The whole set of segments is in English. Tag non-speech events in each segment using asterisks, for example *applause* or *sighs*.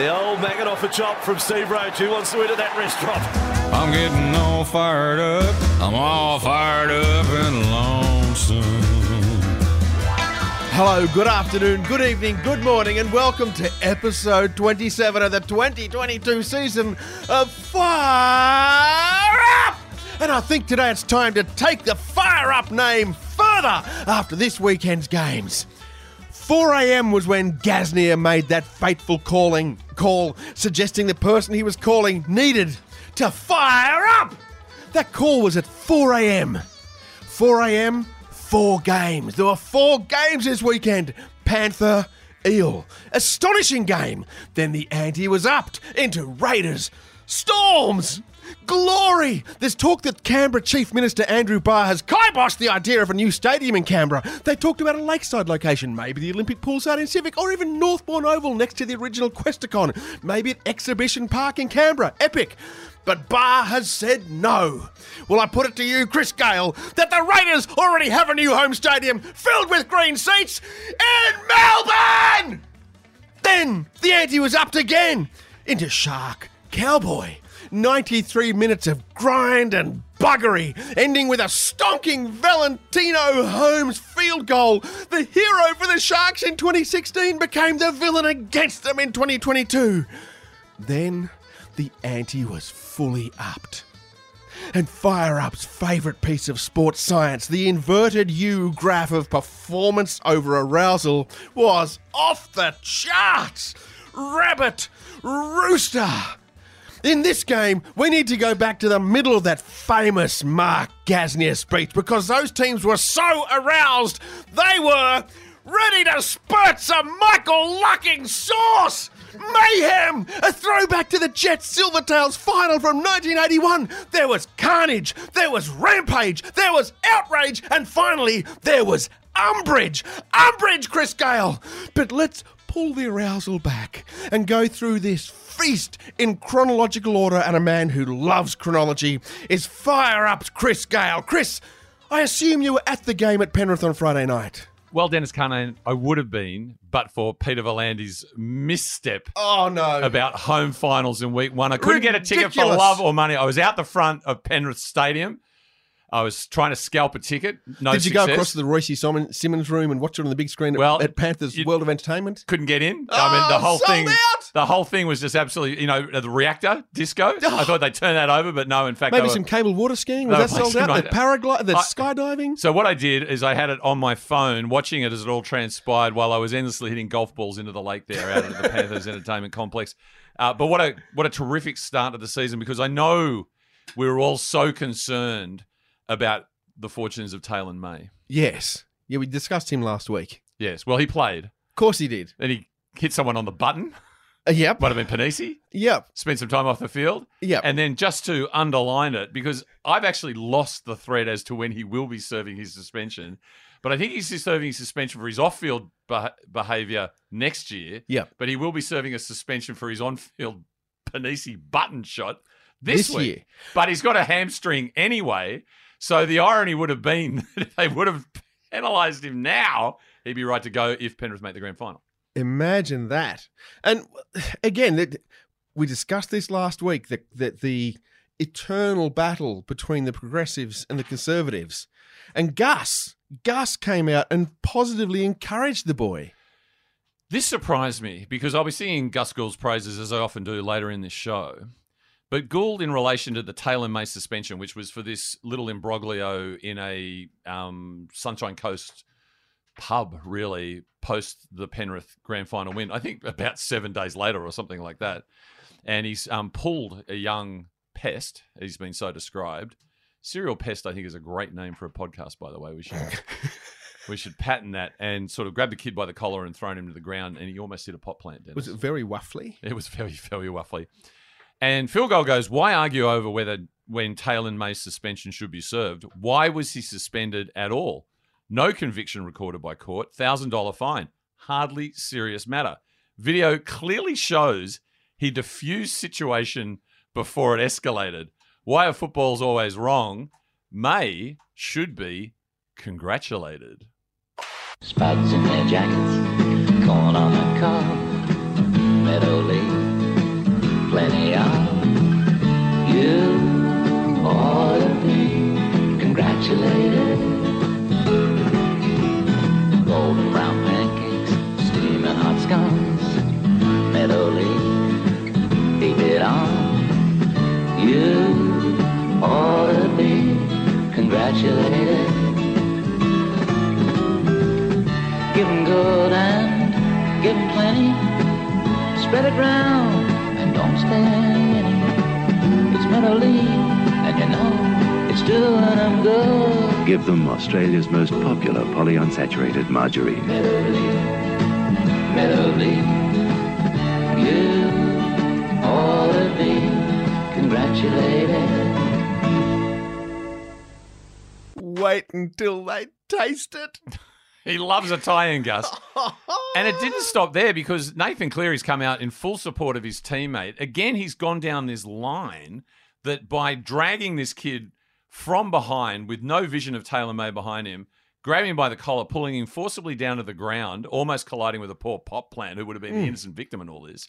The old maggot off a chop from Steve Roach. Who wants to eat at that restaurant? I'm getting all fired up. I'm all fired up and lonesome. Hello, good afternoon, good evening, good morning, and welcome to episode 27 of the 2022 season of Fire Up! And I think today it's time to take the Fire Up name further after this weekend's games. 4 a.m. was when Gasnier made that fateful calling call, suggesting the person he was calling needed to fire up. That call was at 4 a.m. 4 a.m. Four games. There were four games this weekend. Panther, Eel. Astonishing game. Then the ante was upped into Raiders, Storms. Glory! There's talk that Canberra Chief Minister Andrew Barr has kiboshed the idea of a new stadium in Canberra. They talked about a lakeside location, maybe the Olympic poolside in Civic, or even Northbourne Oval next to the original Questacon. Maybe at Exhibition Park in Canberra. Epic. But Barr has said no. Well, I put it to you, Chris Gale, that the Raiders already have a new home stadium filled with green seats in Melbourne! Then the ante was upped again into Shark Cowboy. 93 minutes of grind and buggery, ending with a stonking Valentine Holmes field goal. The hero for the Sharks in 2016 became the villain against them in 2022. Then the ante was fully upped. And Fire Up's favourite piece of sports science, the inverted U graph of performance over arousal, was off the charts. Rabbit, rooster. In this game, we need to go back to the middle of that famous Mark Gasnier speech because those teams were so aroused, they were ready to spurt some Michael Lucking sauce! Mayhem! A throwback to the Jets Silvertails final from 1981. There was carnage, there was rampage, there was outrage, and finally, there was umbrage. Umbrage, Chris Gale! But let's pull the arousal back and go through this feast in chronological order. And a man who loves chronology is Fire Up's Chris Gale. Chris, I assume you were at the game at Penrith on Friday night. Well, Dennis Carnane, I would have been, but for Peter V'landys's misstep Oh no! about home finals in week one. I couldn't get a ticket for love or money. I was out the front of Penrith Stadium. I was trying to scalp a ticket. No Did you success. go across to the Royce Simon, Simmons room and watch it on the big screen at, Well, at Panthers you- World of Entertainment? Couldn't get in. I mean, the Oh, whole thing. out! The whole thing was just absolutely, you know, the reactor disco. *laughs* I thought they'd turn that over, but no. In fact, Maybe were- some cable water skiing. Was that sold out? The paraglide, the I- skydiving. So what I did is I had it on my phone, watching it as it all transpired while I was endlessly hitting golf balls into the lake there out at the *laughs* Panthers Entertainment Complex. Uh, but what a what a terrific start to the season because I know we were all so concerned about the fortunes of Taylor May. Yes. Yeah, we discussed him last week. Yes, well he played, Of course he did. then he hit someone on the button. Uh, yep. Might have been Panisi. Yep. Spent some time off the field. Yep. And then just to underline it, because I've actually lost the thread as to when he will be serving his suspension, but I think he's serving his suspension for his off-field beh behaviour next year. Yep. But he will be serving a suspension for his on-field Panisi button shot this, This week. year. But he's got a hamstring anyway. So the irony would have been *laughs* that if they would have penalised him now, he'd be right to go if Penrith make the grand final. Imagine that. And *sighs* again, that- we discussed this last week that, that the eternal battle between the progressives and the conservatives. And Gus, Gus came out and positively encouraged the boy. This surprised me because I'll be singing Gus Gould's praises as I often do later in this show. But Gould, in relation to the Taylor May suspension, which was for this little imbroglio in a um, Sunshine Coast pub, really, post the Penrith grand final win, I think about seven days later or something like that. And he's um, pulled a young pest, he's been so described. Serial pest, I think, is a great name for a podcast, by the way. We should. *laughs* We should patent that and sort of grab the kid by the collar and thrown him to the ground, and he almost hit a pot plant. Dennis. Was it very waffly? It was very, very waffly. And Phil Gould goes, why argue over whether when Taylor May's suspension should be served? Why was he suspended at all? No conviction recorded by court, $1,000 fine. Hardly serious matter. Video clearly shows he diffused situation before it escalated. Why are footballs always wrong? May should be congratulated. Spuds in their jackets, corn on the cob, meadow leaves plenty of. You ought to be congratulated. Golden brown pancakes, steaming hot scones, Meadow Lea, keep it on. You ought to be congratulated. Give 'em good and give 'em plenty. Spread it round don't stand in it. It's mentally, and you know it's doing them good. Give them Australia's most popular polyunsaturated margarine. Mentally, mentally, you ought to be congratulated. Wait until they taste it. *laughs* He loves a tie-in, Gus. *laughs* And it didn't stop there because Nathan Cleary's come out in full support of his teammate. Again, he's gone down this line that by dragging this kid from behind with no vision of Taylor May behind him, grabbing him by the collar, pulling him forcibly down to the ground, almost colliding with a poor pop plant who would have been the hmm. innocent victim in all this,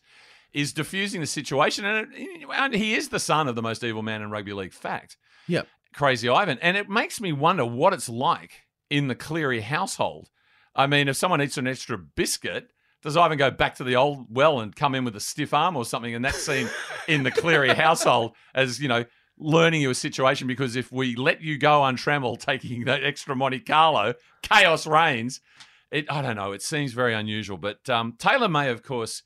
is diffusing the situation. And, it, and he is the son of the most evil man in rugby league fact. Yep. Crazy Ivan. And it makes me wonder what it's like in the Cleary household. I mean, if someone eats an extra biscuit, does Ivan go back to the old well and come in with a stiff arm or something? And that's seen in the Cleary *laughs* household as, you know, learning your situation because if we let you go untrammeled taking that extra Monte Carlo, chaos reigns. It, I don't know. It seems very unusual. But um, Taylor May, of course,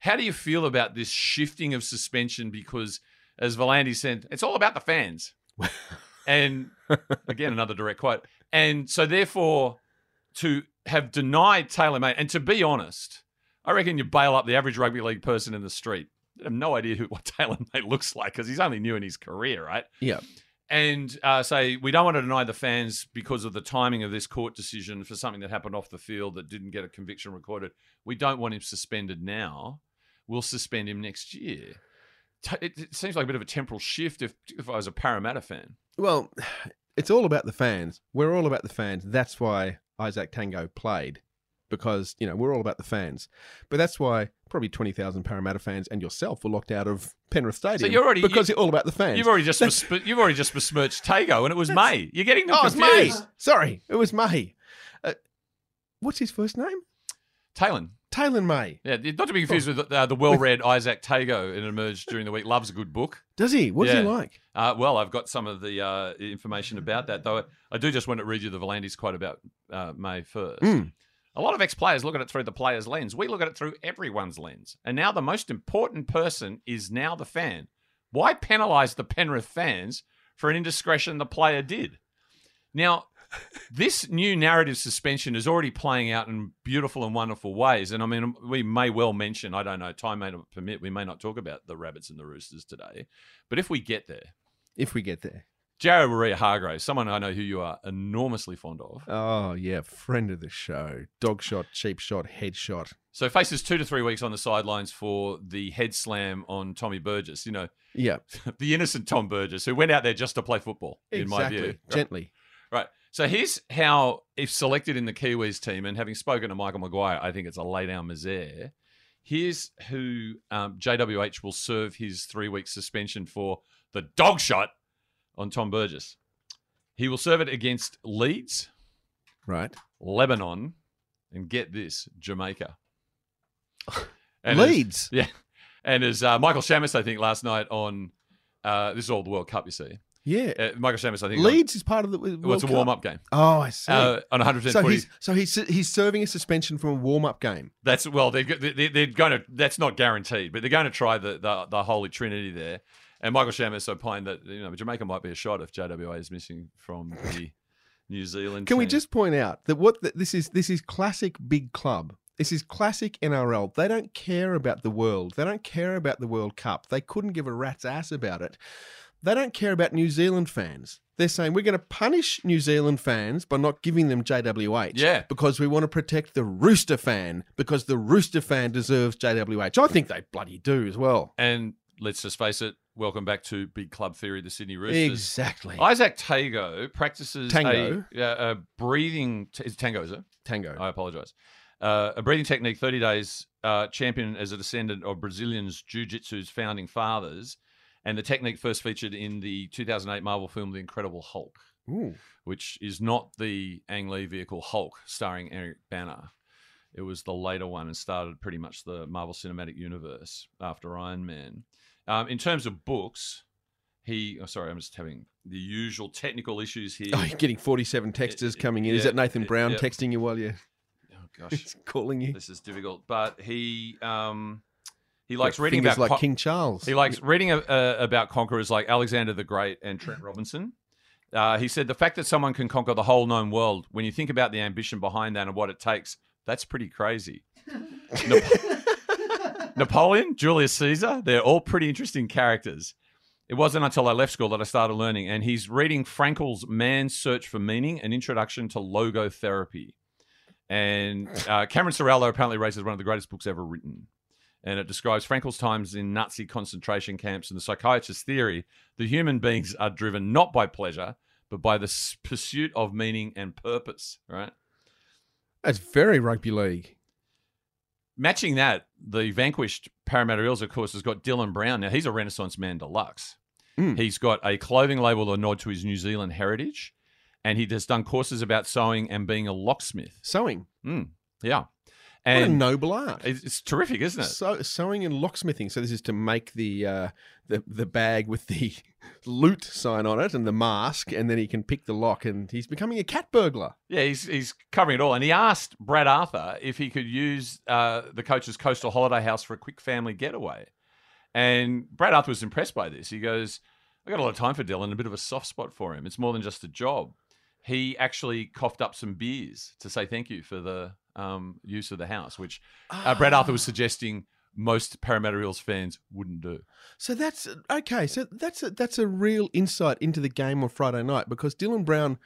how do you feel about this shifting of suspension? Because as V'landys said, it's all about the fans. *laughs* and again, another direct quote. And so, therefore, to have denied Taylor May, and to be honest, I reckon you bail up the average rugby league person in the street. They have no idea who, what Taylor May looks like because he's only new in his career, right? Yeah. And uh, say, we don't want to deny the fans because of the timing of this court decision for something that happened off the field that didn't get a conviction recorded. We don't want him suspended now. We'll suspend him next year. It, it seems like a bit of a temporal shift if, if I was a Parramatta fan. Well, *sighs* it's all about the fans. We're all about the fans. That's why Isaac Tango played because, you know, we're all about the fans. But that's why probably 20,000 Parramatta fans and yourself were locked out of Penrith Stadium. So you're already- because you- you're all about the fans. You've already just besp- you've already just besmirched Tago, and it was May. You're getting them Oh, it's. May. Sorry, it was May. Uh, what's his first name? Talon. Taylor May. Yeah, not to be confused with uh, the well-read Isaac Tago. It emerged during the week. Loves a good book. Does he? What's he like? Uh, well, I've got some of the uh, information about that, though. I do just want to read you the V'landys quote about uh, May first. Mm. A lot of ex-players look at it through the player's lens. We look at it through everyone's lens. And now the most important person is now the fan. Why penalise the Penrith fans for an indiscretion the player did? Now, this new narrative suspension is already playing out in beautiful and wonderful ways. And I mean, we may well mention, I don't know, time may not permit, we may not talk about the Rabbits and the Roosters today. But if we get there, If we get there. Jared Waerea-Hargreaves, someone I know who you are enormously fond of. Oh, yeah. Friend of the show. Dog shot, cheap shot, head shot. So faces two to three weeks on the sidelines for the head slam on Tommy Burgess. You know, Yeah. *laughs* the innocent Tom Burgess, who went out there just to play football, in my view. Gently. So here's how, if selected in the Kiwis team, and having spoken to Michael Maguire, I think it's a lay down misere. Here's who um, JWH will serve his three week suspension for the dog shot on Tom Burgess. He will serve it against Leeds, Right. Lebanon, and get this, Jamaica. *laughs* And as- Leeds. yeah. And as uh, Michael Chammas, I think, last night on, uh, this is all the World Cup, you see. Yeah. Uh, Michael Chammas, I think. Leeds is part of the. On, well, it's a warm up game. Oh, I see. Uh, on 100% so footy. he's so he's he's serving a suspension from a warm up game. That's well, they're, they're, they're going to. That's not guaranteed, but they're going to try the, the the holy trinity there. And Michael Chammas opined that you know Jamaica might be a shot if JWH is missing from the *laughs* New Zealand. Can we just point out that what th- this is? This is classic big club. This is classic NRL. They don't care about the world. They don't care about the World Cup. They couldn't give a rat's ass about it. They don't care about New Zealand fans. They're saying we're going to punish New Zealand fans by not giving them JWH. Yeah. Because we want to protect the Rooster fan because the Rooster fan deserves JWH. I think they bloody do as well. And let's just face it. Welcome back to Big Club Theory, the Sydney Roosters. Exactly. Isaac Tago practices Tango. A, a breathing. T- Tango, is it? Tango. I apologize. Uh, a breathing technique, 30 days, uh, champion as a descendant of Brazilians Jiu Jitsu's founding fathers. And the technique first featured in the 2008 Marvel film The Incredible Hulk, Ooh. which is not the Ang Lee vehicle Hulk starring Eric Bana. It was the later one and started pretty much the Marvel Cinematic Universe after Iron Man. Um, in terms of books, he. Oh, sorry, I'm just having the usual technical issues here. Oh, you're getting 47 texters Uh, coming in. Is that Nathan Brown yeah. texting you while you're Oh, gosh. *laughs* calling you? this is difficult. But he, um, He likes Got reading about like co- King Charles. He likes reading uh, uh, about conquerors like Alexander the Great and Trent Robinson. Uh, he said the fact that someone can conquer the whole known world, when you think about the ambition behind that and what it takes, that's pretty crazy. *laughs* Nap- Napoleon, Julius Caesar, they're all pretty interesting characters. It wasn't until I left school that I started learning, and he's reading Frankl's Man's Search for Meaning, an introduction to logotherapy. And uh, Cameron Ciraldo apparently raises one of the greatest books ever written. And it describes Frankl's times in Nazi concentration camps and the psychiatrist's theory that human beings are driven not by pleasure, but by the pursuit of meaning and purpose, right? That's very rugby league. Matching that, the vanquished Parramatta Eels, of course, has got Dylan Brown. Now, he's a Renaissance man deluxe. Mm. He's got a clothing label, a nod to his New Zealand heritage, and he has done courses about sewing and being a locksmith. Sewing. Mm, yeah. What a noble art. it's, it's terrific, isn't it? So, sewing and locksmithing. So this is to make the uh, the the bag with the *laughs* loot sign on it and the mask, and then he can pick the lock, and he's becoming a cat burglar. Yeah, he's he's covering it all. And he asked Brad Arthur if he could use uh, the coach's coastal holiday house for a quick family getaway. And Brad Arthur was impressed by this. He goes, I got a lot of time for Dylan, a bit of a soft spot for him. It's more than just a job. He actually coughed up some beers to say thank you for the um, use of the house, which uh, Brad Arthur was suggesting most Parramatta Eels fans wouldn't do. So that's okay. So that's a, that's a real insight into the game on Friday night because Dylan Brown,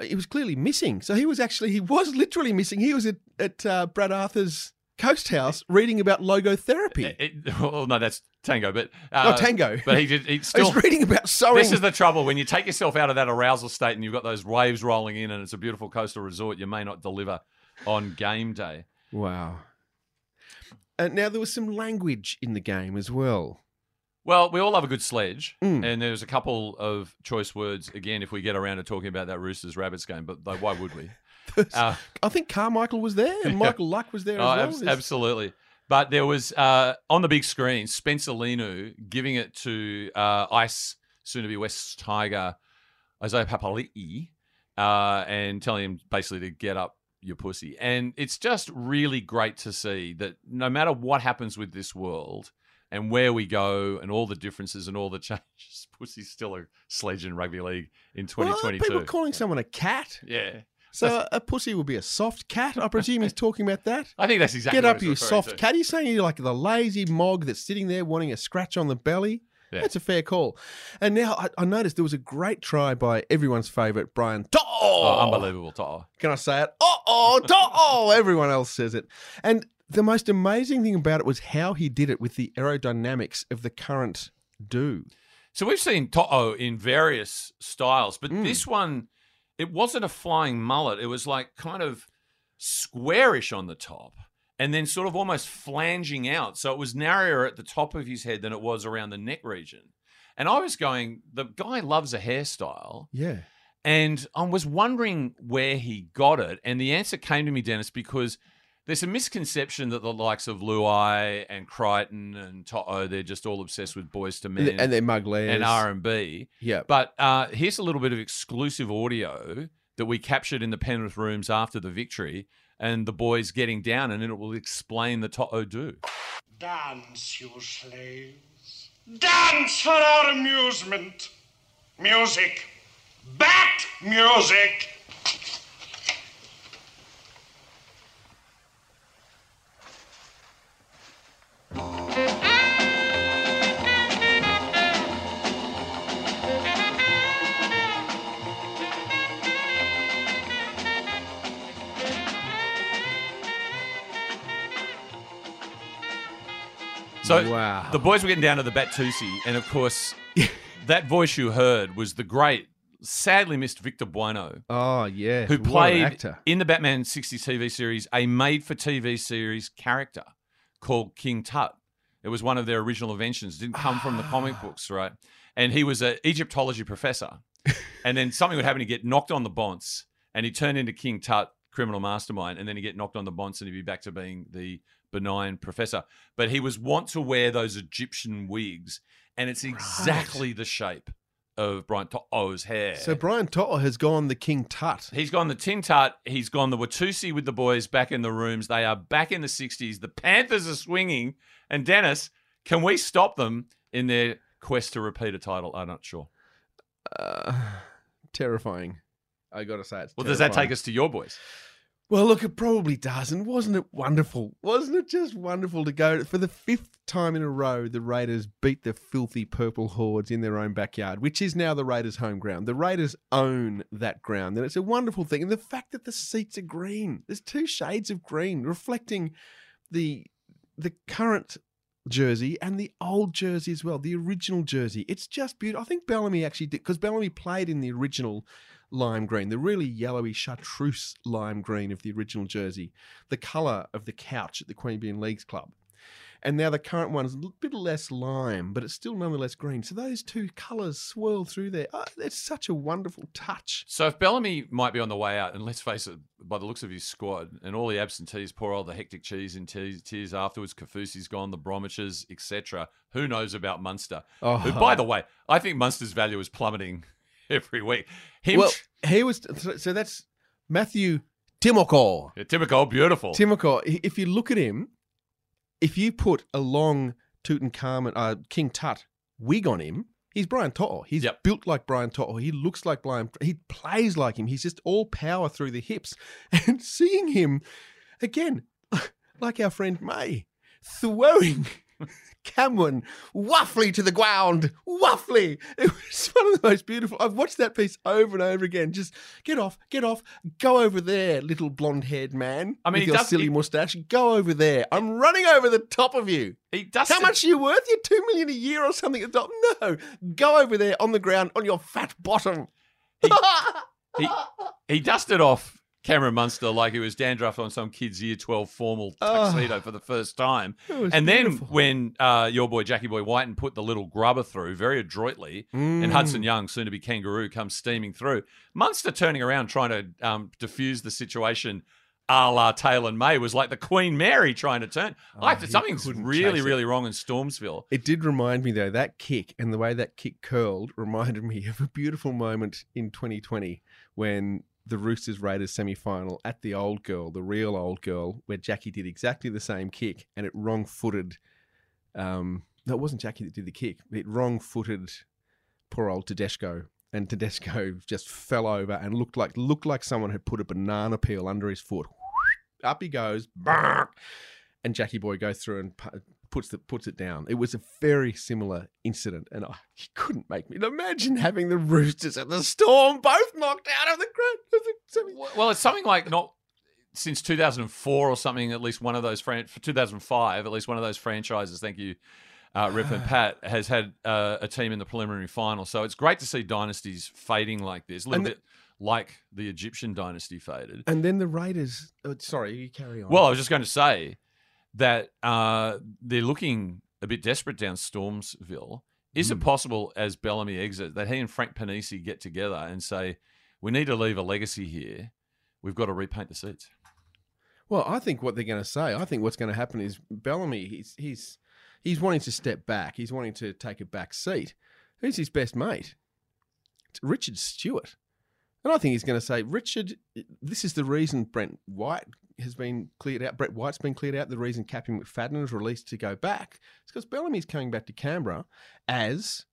uh, he was clearly missing. So he was actually he was literally missing. He was at at uh, Brad Arthur's coast house reading about logotherapy. It- it- *laughs* well, no, that's Tango, but uh, oh, tango. *laughs* But he did. He *laughs* still was reading about sewing. This is the trouble when you take yourself out of that arousal state and you've got those waves rolling in and it's a beautiful coastal resort. You may not deliver on game day. wow. Uh, now there was some language in the game as well. Well, we all love a good sledge, Mm. and there's a couple of choice words again if we get around to talking about that Roosters Rabbits game. But though, why would we? *laughs* Uh, I think Carmichael was there and *laughs* Michael Luck was there oh, as well. There's- absolutely. But there was uh, on the big screen Spencer Leniu giving it to uh, Ice, soon to be West Tiger, Isaiah Papali'i, uh, and telling him basically to get up your pussy. And it's just really great to see that no matter what happens with this world and where we go and all the differences and all the *laughs* changes, pussy's still a sledge in rugby league in Well, 2022. people calling someone a cat. yeah. So a pussy would be a soft cat. I presume he's *laughs* talking about that. I think that's exactly Get what up, you soft to. cat. He's saying you're like the lazy mog that's sitting there wanting a scratch on the belly. Yeah. That's a fair call. And now I, I noticed there was a great try by everyone's favourite, Brian To'o. Oh, unbelievable. To'o. Can I say it? Oh, oh, To'o. *laughs* Everyone else says it. And the most amazing thing about it was how he did it with the aerodynamics of the current do. So we've seen To'o in various styles, but Mm. this one, it wasn't a flying mullet. It was like kind of squarish on the top and then sort of almost flanging out. So it was narrower at the top of his head than it was around the neck region. And I was going, the guy loves a hairstyle. Yeah. And I was wondering where he got it. And the answer came to me, Dennis, because there's a misconception that the likes of Luai and Crichton and To'o, they're just all obsessed with boys to men And, they're muglers. and R&B. Yeah. But uh, here's a little bit of exclusive audio that we captured in the Penrith rooms after the victory and the boys getting down and it will explain the To'o oh, do. Dance, you slaves. Dance for our amusement. Music. Bat music. So Wow. the boys were getting down to the Batusi, and of course, *laughs* that voice you heard was the great, sadly missed Victor Buono, Oh, yeah. who played actor. in the Batman 60 TV series a made-for-TV series character called King Tut. It was one of their original inventions. Didn't come from the comic ah. books, right? And he was an Egyptology professor. *laughs* and then something would happen. He'd get knocked on the bonce, and he'd turn into King Tut, criminal mastermind, and then he'd get knocked on the bonce, and he'd be back to being the benign professor. But he was wont to wear those Egyptian wigs, and it's exactly the shape of Brian To'o's hair. So Brian To'o has gone the King Tut. He's gone the Tin Tut. He's gone the Watusi with the boys back in the rooms. They are back in the 60s. The Panthers are swinging. And Dennis, Can we stop them in their quest to repeat a title? I'm not sure. Uh, *sighs* terrifying. I got to say, it's Well, does that take us to your boys? Well, look, it probably does. And wasn't it wonderful? Wasn't it just wonderful to go for the fifth time in a row? The Raiders beat the filthy purple hordes in their own backyard, which is now the Raiders' home ground. The Raiders own that ground, and it's a wonderful thing. And the fact that the seats are green, there's two shades of green, reflecting the the current jersey and the old jersey as well, the original jersey. It's just beautiful. I think Bellamy actually did because Bellamy played in the original lime green, the really yellowy chartreuse lime green of the original jersey, the colour of the couch at the Queanbeyan Leagues Club. And now the current one is a bit less lime, but it's still nonetheless green. So those two colours swirl through there. Oh, it's such a wonderful touch. So if Bellamy might be on the way out, and let's face it, by the looks of his squad and all the absentees, poor old the hectic cheese in tears, tears afterwards, Kaufusi's gone, the Bromwiches, etc. Who knows about Munster? Oh. Who, by the way, I think Munster's value is plummeting *laughs* every week. Him, Well, he was so, that's Matthew Timoko. yeah, Timoko, beautiful. Timoko, if you look at him, if you put a long Tutankhamun, uh, King Tut wig on him, he's Brian To'o. He's Yep. built like Brian To'o. He looks like Brian. He plays like him. He's just all power through the hips. *laughs* And seeing him again, *laughs* like our friend May, throwing *laughs* Cameron waffly to the ground, waffly. *laughs* It was one of the most beautiful. I've watched that piece over and over again. Just get off, get off, go over there, little blonde-haired man. I mean, with your does- silly he- mustache. Go over there. I'm running over the top of you. he does How much are you worth? You're two million a year or something at the top. No, go over there on the ground on your fat bottom. He, *laughs* he dusted off Cameron Munster like he was dandruff on some kid's year 12 formal Oh. tuxedo for the first time. It And then when uh, your boy Jackie Boy Wighton put the little grubber through very adroitly, Mm. and Hudson Young, soon to be kangaroo, comes steaming through, Munster turning around trying to um, diffuse the situation a la Taylor and May was like the Queen Mary trying to turn. Oh, he something's really, really wrong in Stormsville. It did remind me though that kick and the way that kick curled reminded *laughs* me of a beautiful moment in 2020 when the Roosters Raiders semi final at the old girl, the real old girl, where Jackie did exactly the same kick and it wrong footed. Um, no, it wasn't Jackie that did the kick. It wrong footed poor old Tedesco. And Tedesco *laughs* just fell over and looked like looked like someone had put a banana peel under his foot. *laughs* Up he goes, and Jackie Boy goes through and puts the, puts it down. It was a very similar incident, and I he couldn't make me imagine having the Roosters and the Storm both knocked out of the grand. Of the semi- Well, it's something like not since 2004 or something. At least one of those fran- for 2005, at least one of those franchises. Thank you, uh, Rip and *sighs* Pat has had uh, a team in the preliminary final. So it's great to see dynasties fading like this, a little bit like the Egyptian dynasty faded. And then the Raiders. Oh, sorry, you carry on. Well, I was just going to say that uh, they're looking a bit desperate down Stormsville. Is it possible, as Bellamy exits, that he and Frank Ponissi get together and say, "We need to leave a legacy here. We've got to repaint the seats." Well, I think what they're going to say, I think what's going to happen is Bellamy, he's he's he's wanting to step back. He's wanting to take a back seat. Who's his best mate? It's Richard Stuart. And I think he's going to say, Richard, this is the reason Brent White has been cleared out. Brett White's been cleared out. The reason Captain McFadden was released to go back. is because Bellamy's coming back to Canberra as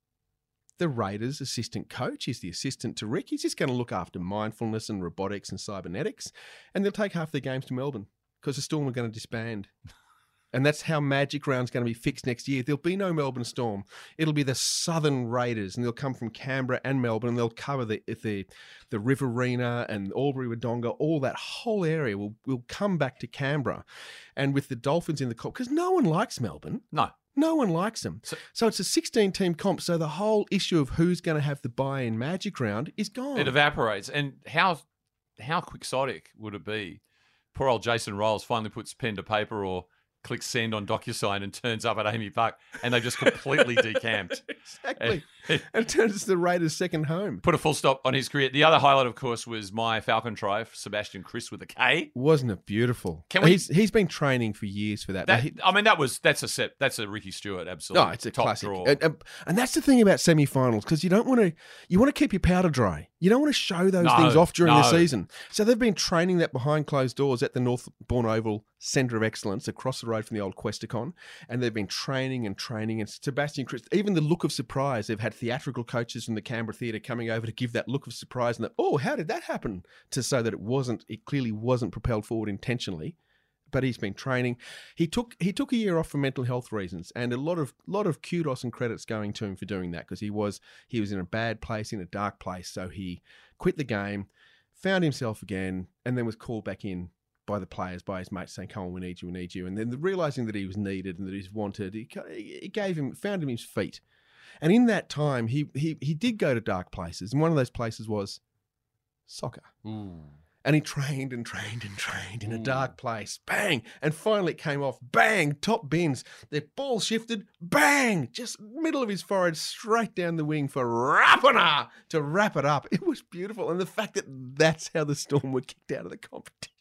the Raiders' assistant coach. He's the assistant to Rick. He's just going to look after mindfulness and robotics and cybernetics. And they'll take half their games to Melbourne because the Storm are going to disband. *laughs* And that's how Magic Round's going to be fixed next year. There'll be no Melbourne Storm. It'll be the Southern Raiders, and they'll come from Canberra and Melbourne, and they'll cover the the the Riverina and Albury Wodonga. All that whole area will will come back to Canberra, and with the Dolphins in the comp, because no one likes Melbourne. No, No one likes them. So, So- it's a 16 team comp. So the whole issue of who's going to have the buy in Magic Round is gone. it evaporates. And how how quixotic would it be? Poor old Jason Rolls finally puts pen to paper or clicks send on DocuSign and turns up at Amy Park, and they've just completely *laughs* decamped. exactly. and *laughs* it turns the Raiders' second home. Put a full stop on his career. The other highlight, of course, was my Falcon try Sebastian Kris with a K. Wasn't it beautiful? Can we- He's he's been training for years for that. That, He- I mean, that was that's a set. That's a Ricky Stuart, absolutely. no, it's a top classic, draw. and, and- and that's the thing about semi-finals because you don't want to you want to keep your powder dry. You don't want to show those No, things off during the season. So they've been training that behind closed doors at the Northbourne Oval Centre of Excellence across the road from the old Questacon, and they've been training and training. And Sebastian even the look of surprise, they've had theatrical coaches from the Canberra Theatre coming over to give that look of surprise and that, oh, how did that happen? To so that it wasn't, it clearly wasn't propelled forward intentionally. But he's been training. He took he took a year off for mental health reasons, and a lot of lot of kudos and credits going to him for doing that because he was he was in a bad place, in a dark place. So he quit the game, found himself again, and then was called back in by the players, by his mates, saying, "Come on, we need you, we need you." And then the, realizing that he was needed and that he was wanted, he, he gave him, found him his feet. And in that time, he he he did go to dark places, and one of those places was soccer. Hmm. And he trained and trained and trained in a dark hmm. place. Bang! And finally it came off. Bang! Top bins. The ball shifted. Bang! Just middle of his forehead, straight down the wing for Rapana to wrap it up. It was beautiful. And the fact that that's how the Storm were kicked out of the competition.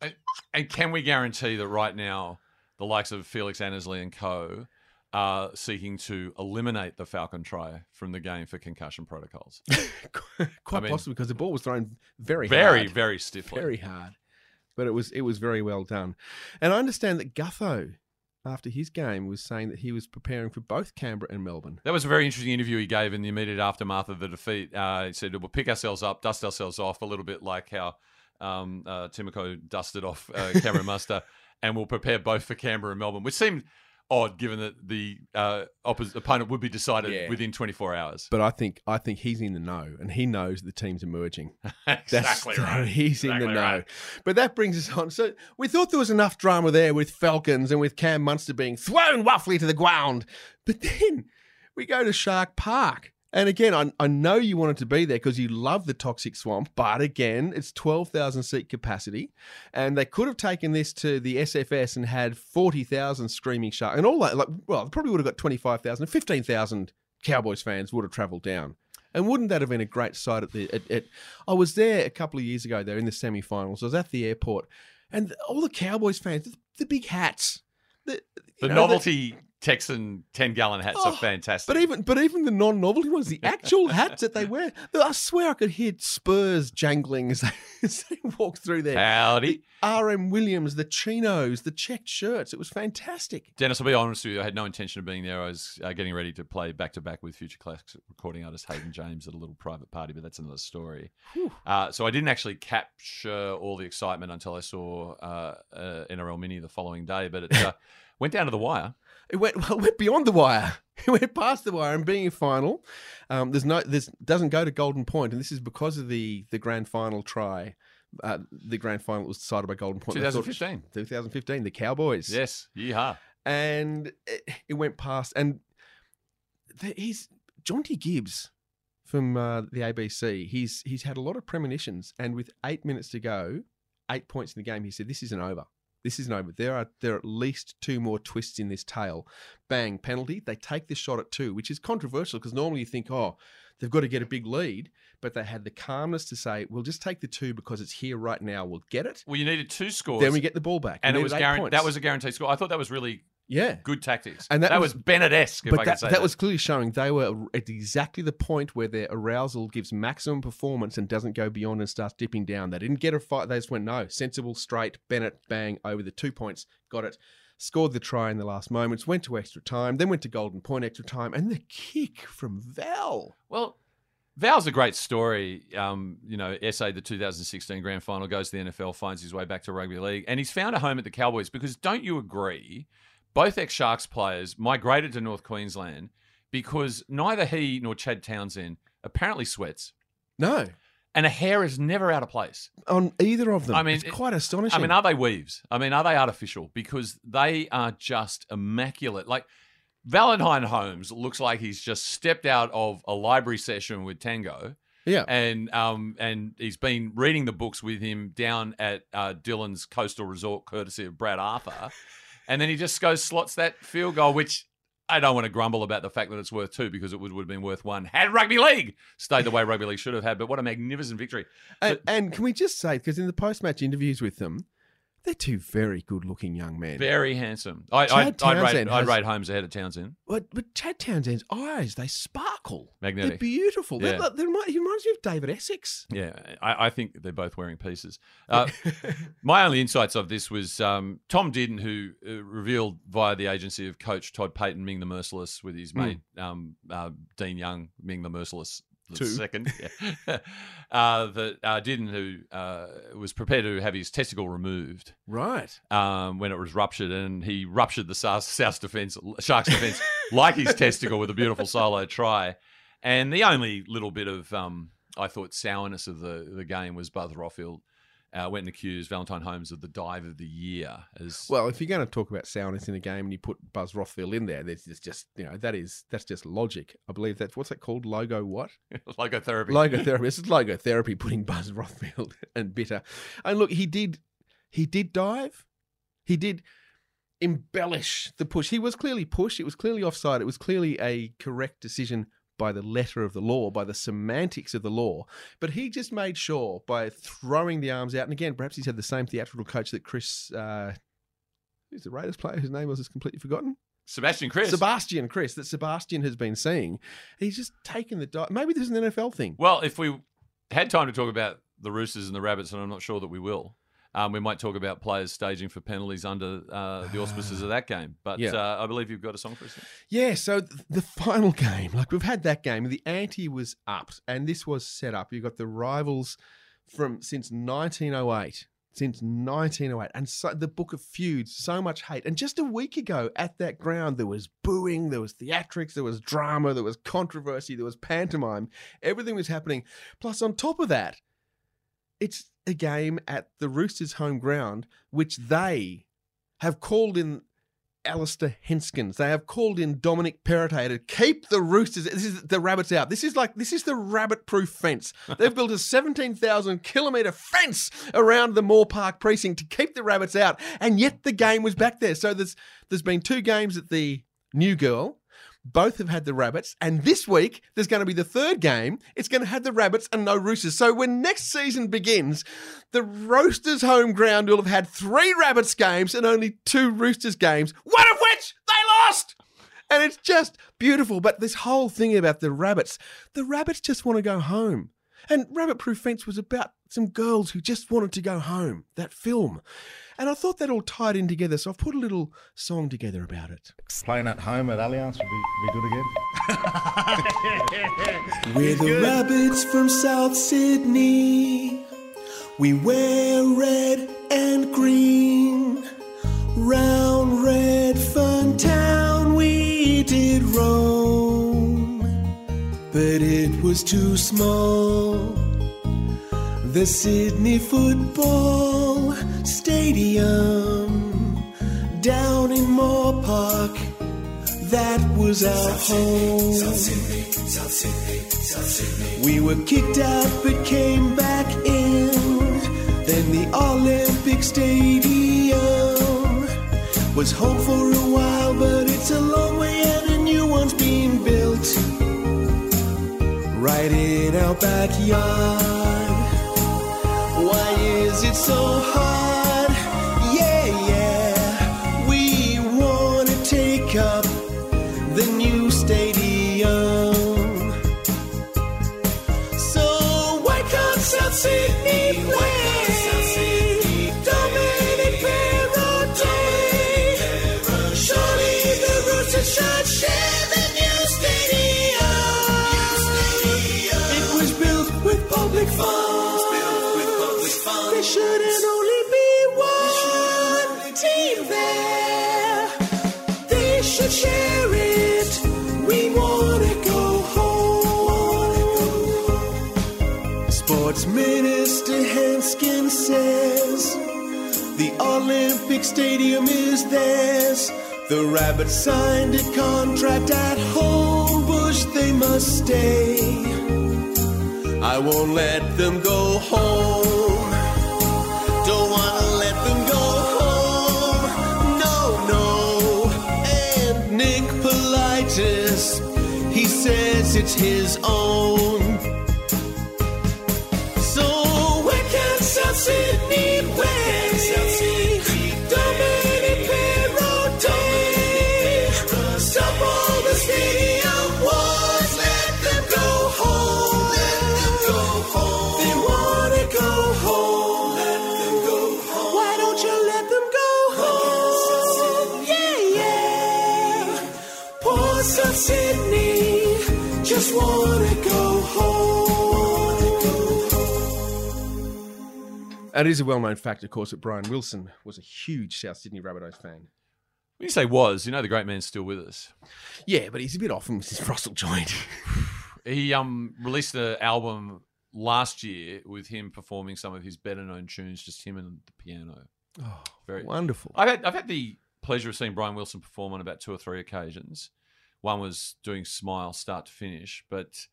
And, and can we guarantee that right now, the likes of Felix Annesley and co. are seeking to eliminate the Falcon try from the game for concussion protocols? *laughs* Quite mean- possibly because the ball was thrown very Very, hard. very stiffly. very hard. But it was it was very well done. And I understand that Gutho, after his game, was saying that he was preparing for both Canberra and Melbourne. That was a very interesting interview he gave in the immediate aftermath of the defeat. Uh, he said, We'll pick ourselves up, dust ourselves off, a little bit like how um, uh, Timoko dusted off uh, Cameron Munster, *laughs* and we'll prepare both for Canberra and Melbourne, which seemed odd given that the uh, opposite opponent would be decided Yeah. within 24 hours. But I think I think he's in the know, and he knows the team's emerging. *laughs* That's- exactly right. He's in the know. right. But that brings us on. So we thought there was enough drama there with Falcons and with Cam Munster being thrown roughly to the ground. But then we go to Shark Park. And again, I, I know you wanted to be there because you love the toxic swamp, but again, it's 12,000 seat capacity. And they could have taken this to the SFS and had 40,000 screaming shark and all that. Like, well, they probably would have got 25,000, 15,000 Cowboys fans would have travelled down. And wouldn't that have been a great sight at the? At, at, I was there a couple of years ago. There in the semi-finals. I was at the airport, and all the Cowboys fans, the, the big hats, the, The know, novelty Texan 10 gallon hats are Oh, fantastic. but even but even the non-novelty ones, the actual *laughs* hats that they wear, I swear I could hear Spurs jangling as they, *laughs* as they walk through there. Howdy. R.M. Williams, the chinos, the checked shirts. It was fantastic. Dennis, I'll be honest with you. I had no intention of being there. I was uh, getting ready to play back to back with future classics recording artist Hayden James at a little private party, but that's another story. Uh, so I didn't actually capture all the excitement until I saw uh, uh, NRL Mini the following day. But it uh, *laughs* went down to the wire. It went *laughs* well, it went beyond the wire. *laughs* It went past the wire and being a final. Um, there's no there's doesn't go to Golden Point, and this is because of the the grand final try. Uh, the grand final was decided by Golden Point. 2015. 2015, the Cowboys. Yes, yeehaw. and it, it went past. And he's Jonty Gibbs from uh, the ABC. He's he's had a lot of premonitions, and with eight minutes to go, eight points in the game, he said, "This isn't over. This isn't over. There are there are at least two more twists in this tale." Bang penalty. They take this shot at two, which is controversial because normally you think, "Oh." They've got to get a big lead, but they had the calmness to say, "We'll just take the two because it's here right now. We'll get it. Well, you needed two scores. Then we get the ball back." and We it was needed eight guaranteed. points. That was a guaranteed score. I thought that was really yeah. good tactics. And that that was- was, Bennett-esque, if but I that, say that was clearly showing they were at exactly the point where their arousal gives maximum performance and doesn't go beyond and starts dipping down. They didn't get a fight. They just went, no, sensible, straight, Bennett, bang, over the two points, got it. Scored the try in the last moments, went to extra time, then went to golden point extra time, and the kick from Val. Well, Val's a great story. Um, you know, SA, the 2016 grand final, goes to the NFL, finds his way back to rugby league, and he's found a home at the Cowboys because don't you agree? Both ex Sharks players migrated to North Queensland because neither he nor Chad Townsend apparently sweats, No, and a hair is never out of place. on either of them. I mean, it's it- quite astonishing. I mean, are they weaves? I mean, are they artificial? Because they are just immaculate. Like Valentine Holmes looks like he's just stepped out of a library session with Tango, yeah. and um, and he's been reading the books with him down at uh, Dylan's Coastal Resort, courtesy of Brad Arthur, and then he just goes slots that field goal, which. I don't want to grumble about the fact that it's worth two because it would, would have been worth one had rugby league stayed the way rugby league should have had. But what a magnificent victory! And, and can we just say, because in the post match interviews with them, They're two very good-looking young men. Very handsome. I, Chad I'd, I'd, rate, I'd has- rate Holmes ahead of Townsend. But, but Chad Townsend's eyes, they sparkle. Magnetic. They're beautiful. They're Yeah. like- they remind, he reminds me of David Essex. Yeah, I, I think they're both wearing pieces. *laughs* Uh, my only insights of this was um, Tom Dearden, who uh, revealed via the agency of coach Todd Payten, Ming the Merciless, with his mate um, uh, Dean Young, Ming the Merciless the Two. second, *laughs* yeah. *laughs* uh, that uh, didn't who uh, was prepared to have his testicle removed Right. um, when it was ruptured, and he ruptured the South, South defense, Sharks defense, *laughs* like his testicle with a beautiful solo try. And the only little bit of um, I thought sourness of the the game was Buzz Rothfield uh, went and accused Valentine Holmes of the dive of the year as Well, if you're going to talk about sourness in a game and you put Buzz Rothfield in there, there's just you know that is that's just logic. I believe that's what's that called? Logo what? *laughs* logotherapy. Logo therapy. This is *laughs* logo therapy. Putting Buzz Rothfield *laughs* and bitter. And look, he did he did dive. He did embellish the push. He was clearly pushed. It was clearly offside. It was clearly a correct decision by the letter of the law, by the semantics of the law. But he just made sure by throwing the arms out. And again, perhaps he's had the same theatrical coach that Chris. Uh, Who's the Raiders player whose name was just completely forgotten? Sebastian Kris. Sebastian Kris, that Sebastian has been seeing. He's just taken the dive. Maybe this is an NFL thing. well, if we had time to talk about the Roosters and the Rabbits, and I'm not sure that we will. Um, we might talk about players staging for penalties under uh, the auspices of that game, but Yeah. uh, I believe you've got a song for us. Yeah, so th- the final *laughs* game, like we've had that game, the ante was upped, and this was set up. You've got the rivals from since 1908. Since 1908, and so, the book of feuds, so much hate. And just a week ago at that ground, there was booing, there was theatrics, there was drama, there was controversy, there was pantomime. Everything was happening. Plus, on top of that, it's a game at the Roosters' home ground, which they have called in Alastair Henskens. They have called in Dominic Perrottet to keep the Roosters, this is the rabbits out. This is like, this is the rabbit proof fence. They've built a 17,000 kilometre fence around the Moore Park precinct to keep the rabbits out. And yet the game was back there. So there's, there's been two games at the New Girl. Both have had the rabbits, and this week there's going to be the third game. It's going to have the rabbits and no roosters. So when next season begins, the Roosters' home ground will have had three rabbits games and only two Roosters games, one of which they lost. And it's just beautiful. But this whole thing about the rabbits, the rabbits just want to go home. And Rabbit Proof Fence was about some girls who just wanted to go home, that film. And I thought that all tied in together, so I've put a little song together about it. Playing at home at Allianz would be, be good again. *laughs* We're the rabbits from South Sydney. We wear red and green. Round red fun town was too small. The Sydney Football Stadium down in Moore Park. That was our home. We were kicked out but came back in. Then the Olympic Stadium was home for a while, but it's a long way and a new one's being built right in our backyard. Why is it so hard? Stadium is theirs. The Rabbits signed a contract at Homebush, they must stay. I won't let them go home. Don't wanna let them go home. No, no. And Nick Politis, he says it's his own. And it is a well known fact, of course, that Brian Wilson was a huge South Sydney Rabbitohs fan. When you say was, you know the great man's still with us. Yeah, but he's a bit off from his *laughs* Russell joint. *sighs* He um released an album last year with him performing some of his better known tunes, just him and the piano. Oh, Very wonderful. I've had I've had the pleasure of seeing Brian Wilson perform on about two or three occasions. One was doing Smile start to finish, but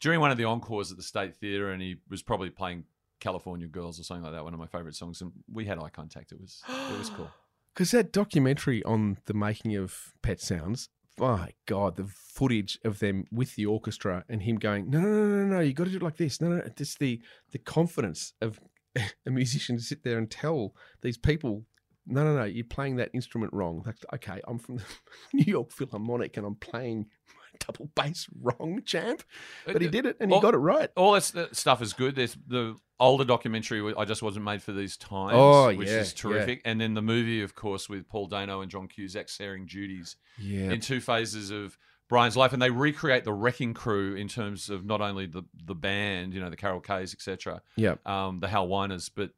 during one of the encores at the State Theatre, and he was probably playing California Girls or something like that, one of my favourite songs, and we had eye contact. It was it was cool. *gasps* Because that documentary on the making of Pet Sounds, my God, the footage of them with the orchestra and him going, no, no, no, no, no, you got to do it like this. No, no, just the the confidence of *laughs* a musician to sit there and tell these people, no, no, no, you're playing that instrument wrong. Like, okay, I'm from the *laughs* New York Philharmonic and I'm playing my double bass wrong, champ. Uh, but he uh, did it and he All- got it right. All that st- uh, stuff is good. There's the older documentary I just wasn't made for these times, Oh, which yeah, is terrific. And then the movie, of course, with Paul Dano and John Cusack sharing duties Yeah. in two phases of Brian's life, and they recreate the Wrecking Crew in terms of not only the the band, you know, the Carol Kayes, etc., Yep. um, the Hal Blaines, but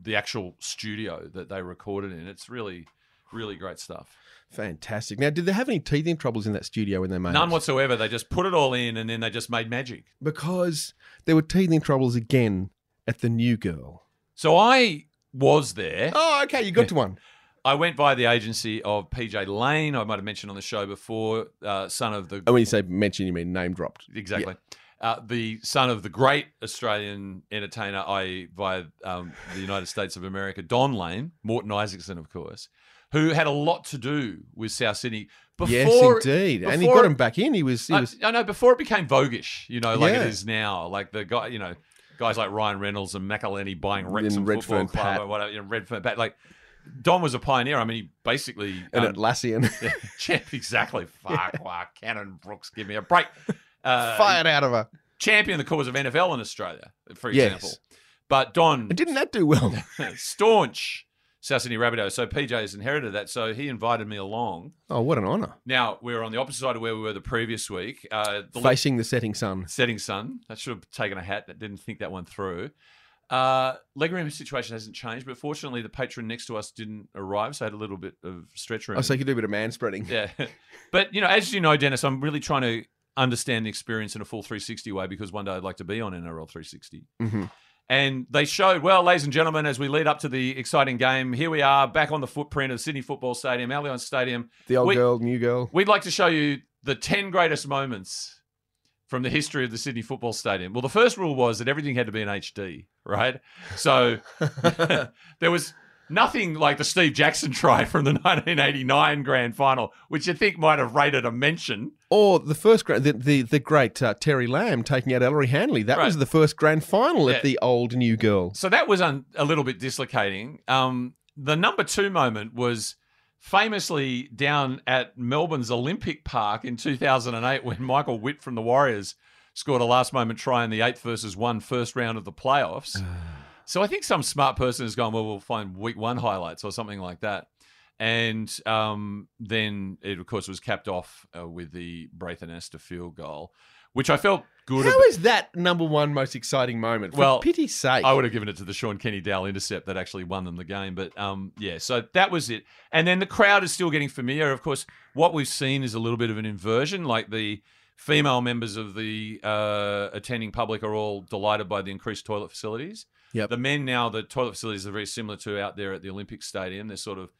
the actual studio that they recorded in. It's really, really great stuff. Fantastic. Now, did they have any teething troubles in that studio when they made None it? whatsoever. They just put it all in, and then they just made magic. Because there were teething troubles again at the new girl. So I was there. Oh, okay, you got to one. I went by the agency of PJ Lane. I might have mentioned on the show before, uh, son of the And when you say mention, you mean name dropped. exactly uh, the son of the great Australian entertainer, i.e., via um, the United States of America, Don Lane, Morton Isaacson, of course, who had a lot to do with South Sydney. Before, yes, indeed. and he got him back in. He was. He I, was I know before it became voguish, you know, like Yeah. it is now. Like the guy, you know, guys like Ryan Reynolds and McElhenney buying Wrexham Football Redfern Club Pat. or whatever, you know, Redfern Pat. Like Don was a pioneer. I mean, he basically an um, Atlassian. *laughs* champ exactly. *laughs* Fuck, wow, Cannon-Brookes, give me a break. *laughs* Uh, Fired out of her. champion the cause of NFL in Australia, for Yes. example. But Don, And didn't that do well? staunch Sydney Rabbitohs, so PJ has inherited that. So he invited me along. oh, what an honour. Now we're on the opposite side of where we were the previous week. Uh, the Facing the setting sun. setting sun. I should have taken a hat. That didn't think that one through. Uh, legroom situation hasn't changed, but fortunately the patron next to us didn't arrive, so I had a little bit of stretch room. Oh, so you could do a bit of man spreading. Yeah. *laughs* But, you know, as you know, Dennis, I'm really trying to understand the experience in a full 360 way because one day I'd like to be on NRL 360. Mhm. And they showed, well, ladies and gentlemen, as we lead up to the exciting game, here we are back on the footprint of Sydney Football Stadium, Allianz Stadium. The old We- girl, new girl. We'd like to show you the 10 greatest moments from the history of the Sydney Football Stadium. Well, the first rule was that everything had to be in HD, right? So *laughs* *laughs* there was nothing like the Steve Jackson try from the *laughs* 1989 grand final, which you think might have rated a mention. Or the first grand, the, the, the great uh, Terry Lamb taking out Ellery Hanley. That was the first grand final Yeah. at the old new girl. So that was un- a little bit dislocating. Um, the number two moment was famously down at Melbourne's Olympic Park in 2008 when *laughs* Michael Witt from the Warriors scored a last moment try in the eighth versus one first round of the playoffs. So I think some smart person has gone, well, we'll find week one highlights or something like that. And um, then it, of course, was capped off uh, with the Braith Anasta field goal, which I felt good How about. is that number one most exciting moment? For Well, pity's sake. I would have given it to the Shaun Kenny-Dowall intercept that actually won them the game. But um, yeah, so that was it. And then the crowd is still getting familiar. Of course, what we've seen is a little bit of an inversion. Like the female members of the uh, attending public are all delighted by the increased toilet facilities. Yep. The men now, the toilet facilities are very similar to out there at the Olympic Stadium. They're sort of,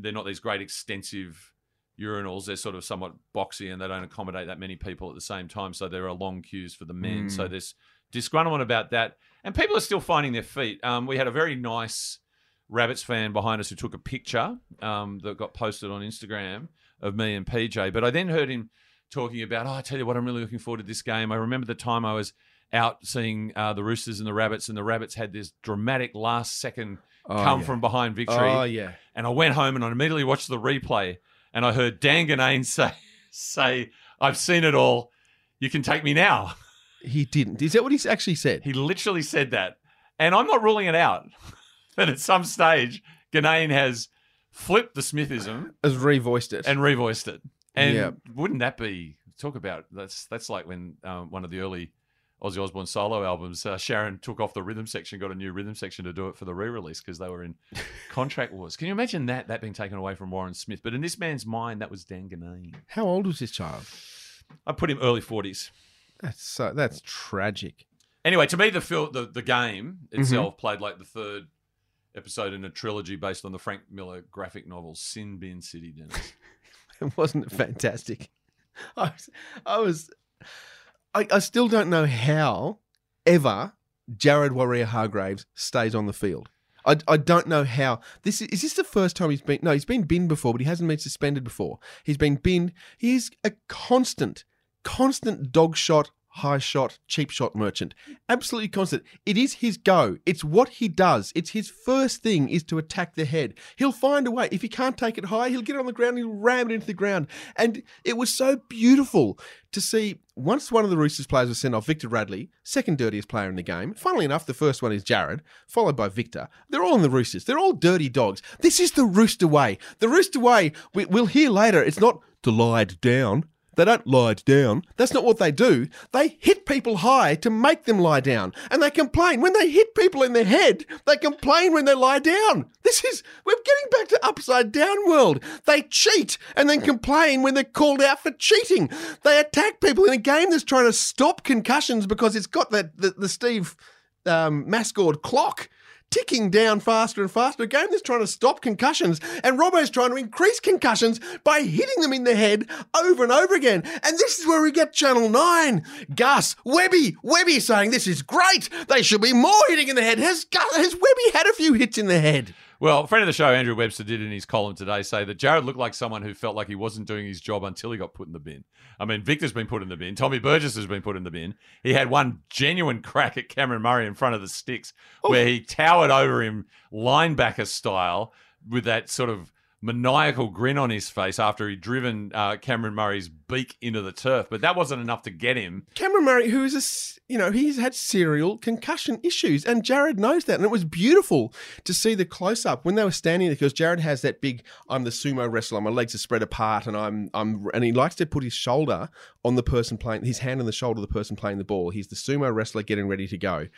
they're not these great extensive urinals. They're sort of somewhat boxy and they don't accommodate that many people at the same time. So there are long queues for the men. Mm. So there's disgruntlement about that. And people are still finding their feet. Um, we had a very nice Rabbits fan behind us who took a picture um, that got posted on Instagram of me and PJ. But I then heard him talking about, oh, I tell you what, I'm really looking forward to this game. I remember the time I was out seeing uh, the Roosters and the Rabbits, and the Rabbits had this dramatic last second Oh, come yeah. from behind victory. Oh, yeah. And I went home and I immediately watched the replay, and I heard Dan Ginnane *laughs* say, say, "I've seen it all. You can take me now." *laughs* He didn't. Is that what he actually said? He literally said that, and I'm not ruling it out. *laughs* that at some stage, Ginnane has flipped the Smithism Has revoiced it. and revoiced it. And Yeah. wouldn't that be talk about that's that's like when um, one of the early Ozzy Osbourne solo albums, uh, Sharon took off the rhythm section, got a new rhythm section to do it for the re-release because they were in *laughs* contract wars. Can you imagine that that being taken away from Warren Smith? But in this man's mind, that was Dan Ginnane. How old was this child? I put him early forties. That's so. That's tragic. Anyway, to me, the fil- the the game Mm-hmm. itself played like the third episode in a trilogy based on the Frank Miller graphic novel Sin Bin City. Dennis. *laughs* Wasn't it fantastic? *laughs* I was, I was, I, I still don't know how ever Jared Waerea-Hargreaves stays on the field. I, I don't know how. This is, is this the first time he's been? No, he's been binned before, but he hasn't been suspended before. He's been binned. He's a constant, constant dog shot, high shot, cheap shot merchant. Absolutely constant. It is his go. It's what he does. It's his first thing is to attack the head. He'll find a way. If he can't take it high, he'll get it on the ground. He'll ram it into the ground. And it was so beautiful to see. Once one of the Roosters players was sent off, Victor Radley, second dirtiest player in the game. Funnily enough, the first one is Jared, followed by Victor. They're all in the Roosters. They're all dirty dogs. This is the Rooster way. The Rooster way. We, we'll hear later. It's not to lie down. They don't lie down. That's not what they do. They hit people high to make them lie down. And they complain. When they hit people in the head, they complain when they lie down. This is, we're getting back to upside down world. They cheat and then complain when they're called out for cheating. They attack people in a game that's trying to stop concussions because it's got the, the Steve um, Mascord clock ticking down faster and faster. A game that's trying to stop concussions, and Robbo's trying to increase concussions by hitting them in the head over and over again. And this is where we get Channel 9. Gus, Webby, Webby saying this is great. They should be more hitting in the head. Has, Gus, has Webby had a few hits in the head? Well, a friend of the show, Andrew Webster, did in his column today say that Jared looked like someone who felt like he wasn't doing his job until he got put in the bin. I mean, Victor's been put in the bin. Tommy Burgess has been put in the bin. He had one genuine crack at Cameron Murray in front of the sticks oh. where he towered over him linebacker style with that sort of maniacal grin on his face after he'd driven uh, Cameron Murray's beak into the turf. But that wasn't enough to get him. Cameron Murray, who is a, you know, he's had serial concussion issues, and Jared knows that. And it was beautiful to see the close up when they were standing there because Jared has that big, I'm the sumo wrestler, my legs are spread apart, and I'm, I'm, and he likes to put his shoulder on the person playing, his hand on the shoulder of the person playing the ball. He's the sumo wrestler getting ready to go.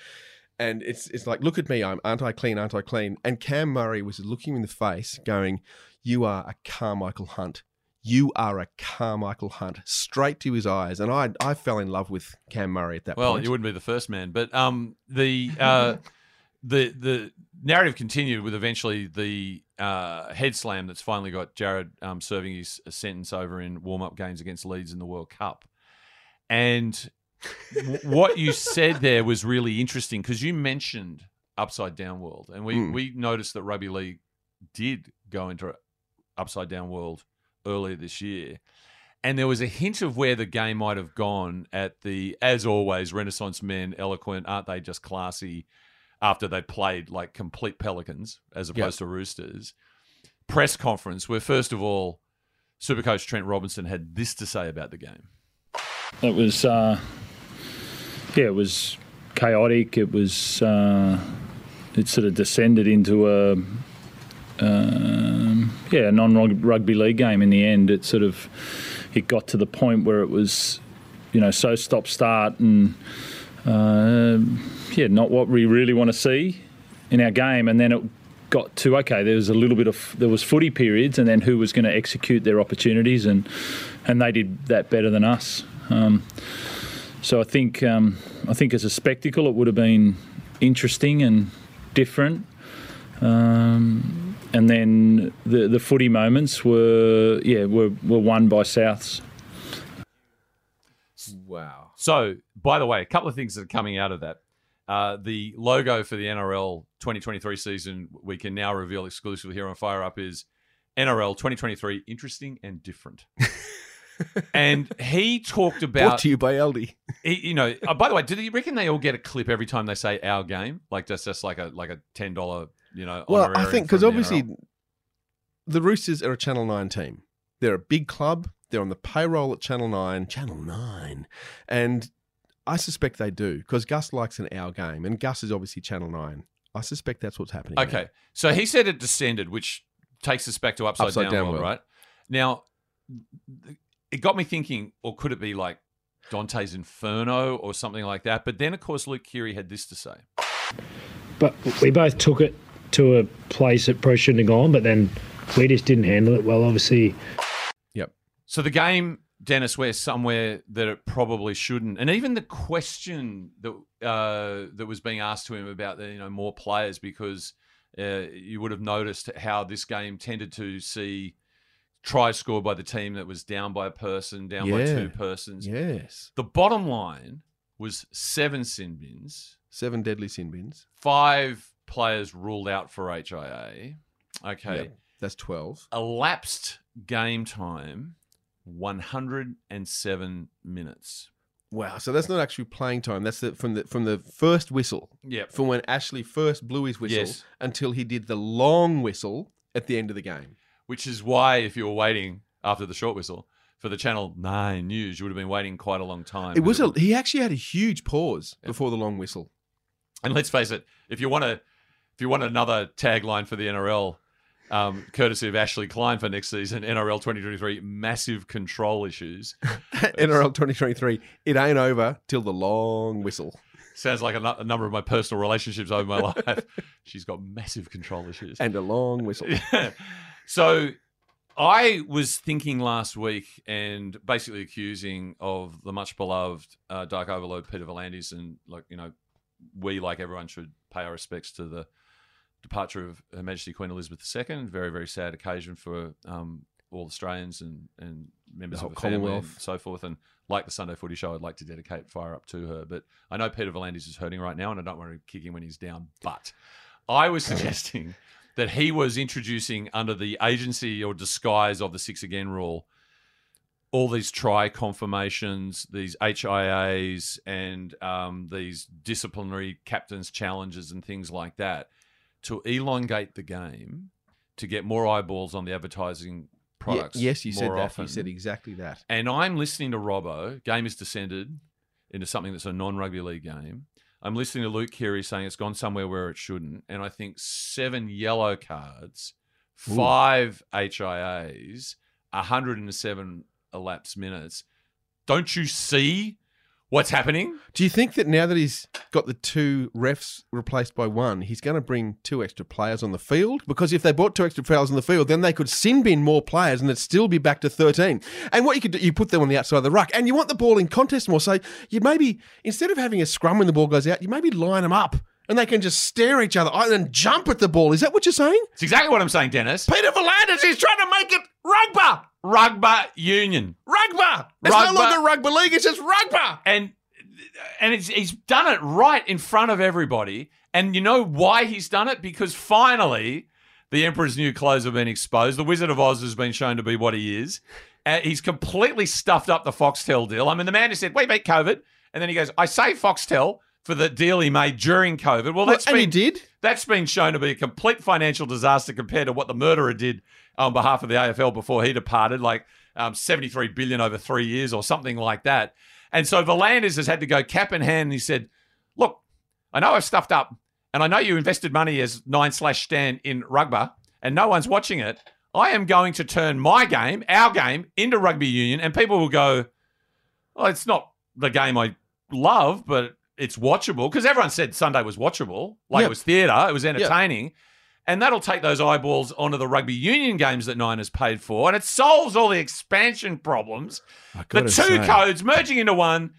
And it's it's like, look at me, I'm aren't I clean, aren't I clean? And Cam Murray was looking in the face, going, You are a Carmichael Hunt. You are a Carmichael Hunt. Straight to his eyes. And I I fell in love with Cam Murray at that Well, point. you wouldn't be the first man, but um, the uh, *laughs* the the narrative continued with eventually the uh, head slam that's finally got Jared um, serving his sentence over in warm up games against Leeds in the World Cup, and what you said there was really interesting because you mentioned upside down world, and we Mm. we noticed that rugby league did go into upside down world earlier this year. And there was a hint of where the game might have gone at the, as always, Renaissance men, eloquent, aren't they just classy after they played like complete pelicans as opposed to roosters. Press conference where, first of all, Supercoach Trent Robinson had this to say about the game. It was, uh, yeah, it was chaotic. It was, uh, it sort of descended into a, um, yeah, a non-rugby league game. In the end, it sort of, it got to the point where it was, you know, so stop-start and, uh, yeah, not what we really want to see in our game. And then it got to okay, there was a little bit of there was footy periods, and then who was going to execute their opportunities, and and they did that better than us. Um, so I think um, I think as a spectacle, it would have been interesting and different. Um, and then the the footy moments were yeah were, were won by Souths. wow. So, by the way, a couple of things that are coming out of that. Uh, the logo for the NRL 2023 season, we can now reveal exclusively here on Fire Up, is NRL 2023 interesting and different. *laughs* and he talked Brought about, to you by Aldi. he, you know, uh, by the way, do you reckon they all get a clip every time they say our game? Like that's just like a like a ten dollar, you know? Well, I think because obviously NRL? the Roosters are a Channel 9 team. They're a big club. They're on the payroll at Channel 9. Channel 9. And I suspect they do because Gus likes an our game, and Gus is obviously Channel 9. I suspect that's what's happening. Okay, so he said it descended, which takes us back to upside, Upside down, Down world, World. right? Now, it got me thinking, or could it be like Dante's Inferno or something like that? But then, of course, Luke Keary had this to say. But we both took it to a place that probably shouldn't have gone, but then we just didn't handle it well, obviously. Yep. So the game, Dennis, where somewhere that it probably shouldn't, and even the question that uh, that was being asked to him about the you know more players because uh, you would have noticed how this game tended to see tries scored by the team that was down by a person, down by Yeah. two persons. Yes. The bottom line was seven sin bins, Seven deadly sin bins. five players ruled out for HIA. Okay. Yep. That's 12. Elapsed game time 107 minutes. Wow. So that's not actually playing time. That's the, from the from the first whistle. Yep. From when Ashley first blew his whistle Yes. until he did the long whistle at the end of the game. Which is why, if you were waiting after the short whistle for the Channel 9 news, you would have been waiting quite a long time. It was a he actually had a huge pause before the long whistle. And let's face it, if you want to, if you want another tagline for the NRL, um, courtesy of Ashley Klein for next season, NRL 2023, massive control issues. *laughs* NRL 2023. It ain't over till the long whistle. Sounds like a, a number of my personal relationships over my *laughs* life. She's got massive control issues. And a long whistle. *laughs* so I was thinking last week and basically accusing of the much beloved uh, Dark Overlord Peter V'landys and like you know we like everyone should pay our respects to the departure of Her Majesty Queen Elizabeth II. Very very sad occasion for um, all Australians and and members The of the family and Commonwealth. so forth. And like the Sunday Footy Show, I'd like to dedicate Fire Up to her. But I know Peter V'landys is hurting right now, and I don't want to kick him when he's down. But I was suggesting that he was introducing under the agency or disguise of the six again rule all these try confirmations, these HIAs, and um, these disciplinary captains' challenges and things like that to elongate the game to get more eyeballs on the advertising products. Ye- yes, you said that. Often. You said exactly that. And I'm listening to Robbo. Game has descended into something that's a non-rugby league game. I'm listening to Luke Keary saying it's gone somewhere where it shouldn't, and I think seven yellow cards, Ooh. five HIAs, 107 elapsed minutes. Don't you see what's happening? Do you think that now that he's got the two refs replaced by one, he's going to bring two extra players on the field? Because if they brought two extra players on the field, then they could sin bin more players and it'd still be back to 13. And what you could do, you put them on the outside of the ruck and you want the ball in contest more. So you maybe, instead of having a scrum when the ball goes out, you maybe line them up and they can just stare at each other and then jump at the ball. Is that what you're saying? It's exactly what I'm saying, Dennis. Peter V'landys, he's trying to make it rugby. Rugby union. Rugby. It's Rugby. no longer rugby league, it's just rugby. And and it's, he's done it right in front of everybody. And you know why he's done it? Because finally, the Emperor's new clothes have been exposed. The Wizard of Oz has been shown to be what he is. Uh, he's completely stuffed up the Foxtel deal. I mean, the man who said, "We beat COVID," and then he goes, "I say Foxtel." For the deal he made during COVID, well, that's and been he did. that's been shown to be a complete financial disaster compared to what the murderer did on behalf of the AFL before he departed, like um, 73 billion over three years or something like that. And so V'landys has had to go cap in hand. And he said, "Look, I know I've stuffed up, and I know you invested money as nine slash Stan in rugby, and no one's watching it. I am going to turn my game, our game, into rugby union, and people will go, "Oh, it's not the game I love, but it's watchable." Because everyone said Sunday was watchable, like Yep. it was theatre, it was entertaining. And that'll take those eyeballs onto the rugby union games that Nine has paid for. And it solves all the expansion problems. The two say. codes merging into one.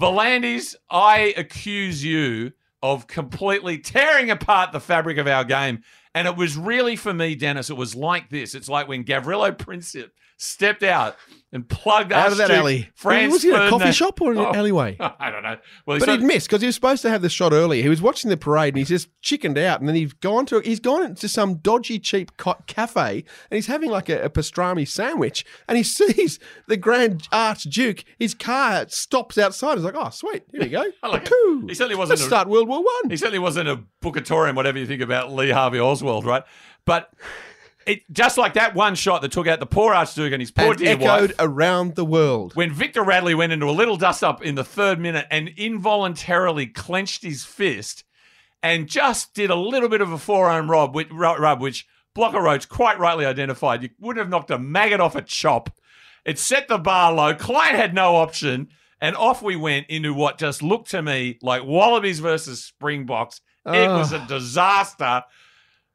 V'landys, I accuse you of completely tearing apart the fabric of our game. And it was really for me, Dennis, it was like this. It's like when Gavrilo *laughs* Princip stepped out and plugged Out of that alley. France was he in a coffee shop or an Oh, alleyway? *laughs* I don't know. Well, But he'd missed because he was supposed to have the shot earlier. He was watching the parade and he's just chickened out, and then he's gone to he's gone into some dodgy cheap cafe and he's having like a, a pastrami sandwich, and he *laughs* sees the Grand Archduke. His car stops outside. He's like, "Oh, sweet, here we go." *laughs* like it. He certainly wasn't Let's a- start World War One. He certainly wasn't a Bookatorian, whatever you think about Lee Harvey Oswald, right? But it, just like that one shot that took out the poor Archduke and his poor and dear echoed wife. around the world. When Victor Radley went into a little dust up in the third minute and involuntarily clenched his fist and just did a little bit of a forearm rub, which, rub, which Blocker Roach quite rightly identified. You wouldn't have knocked a maggot off a chop. It set the bar low. Clyde had no option. And off we went into what just looked to me like Wallabies versus Springboks. It was a disaster.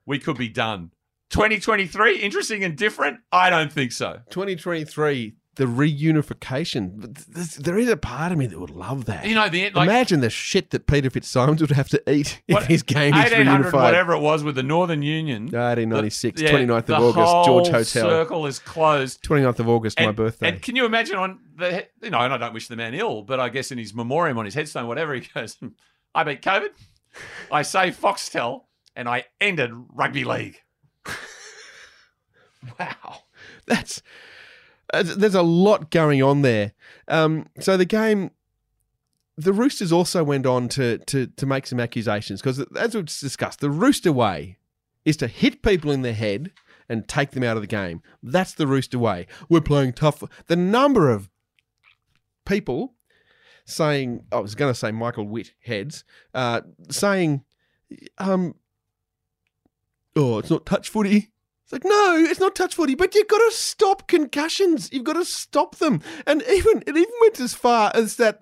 We could be done. 2023, interesting and different? I don't think so. 2023, the reunification. There is a part of me that would love that. You know, the like, Imagine the shit that Peter Fitzsimons would have to eat if What- his game is reunified. whatever it was with the Northern Union. 1896, The- yeah, 29th of the August, whole George Hotel. circle is closed. 29th of August, my birthday. And can you imagine on the, you know, and I don't wish the man ill, but I guess in his memoriam on his headstone, whatever, he goes, hmm, I beat COVID, I saved Foxtel, and I ended rugby league. *laughs* Wow, that's there's a lot going on there. Um, so the game, the Roosters also went on to to to make some accusations because, as we've discussed, the Rooster way is to hit people in the head and take them out of the game. That's the Rooster way. We're playing tough. The number of people saying, I was going to say Michael Witt heads, uh, saying, um, oh, it's not touch footy. It's like, no, it's not touch footy, but you've got to stop concussions. You've got to stop them. And even it even went as far as that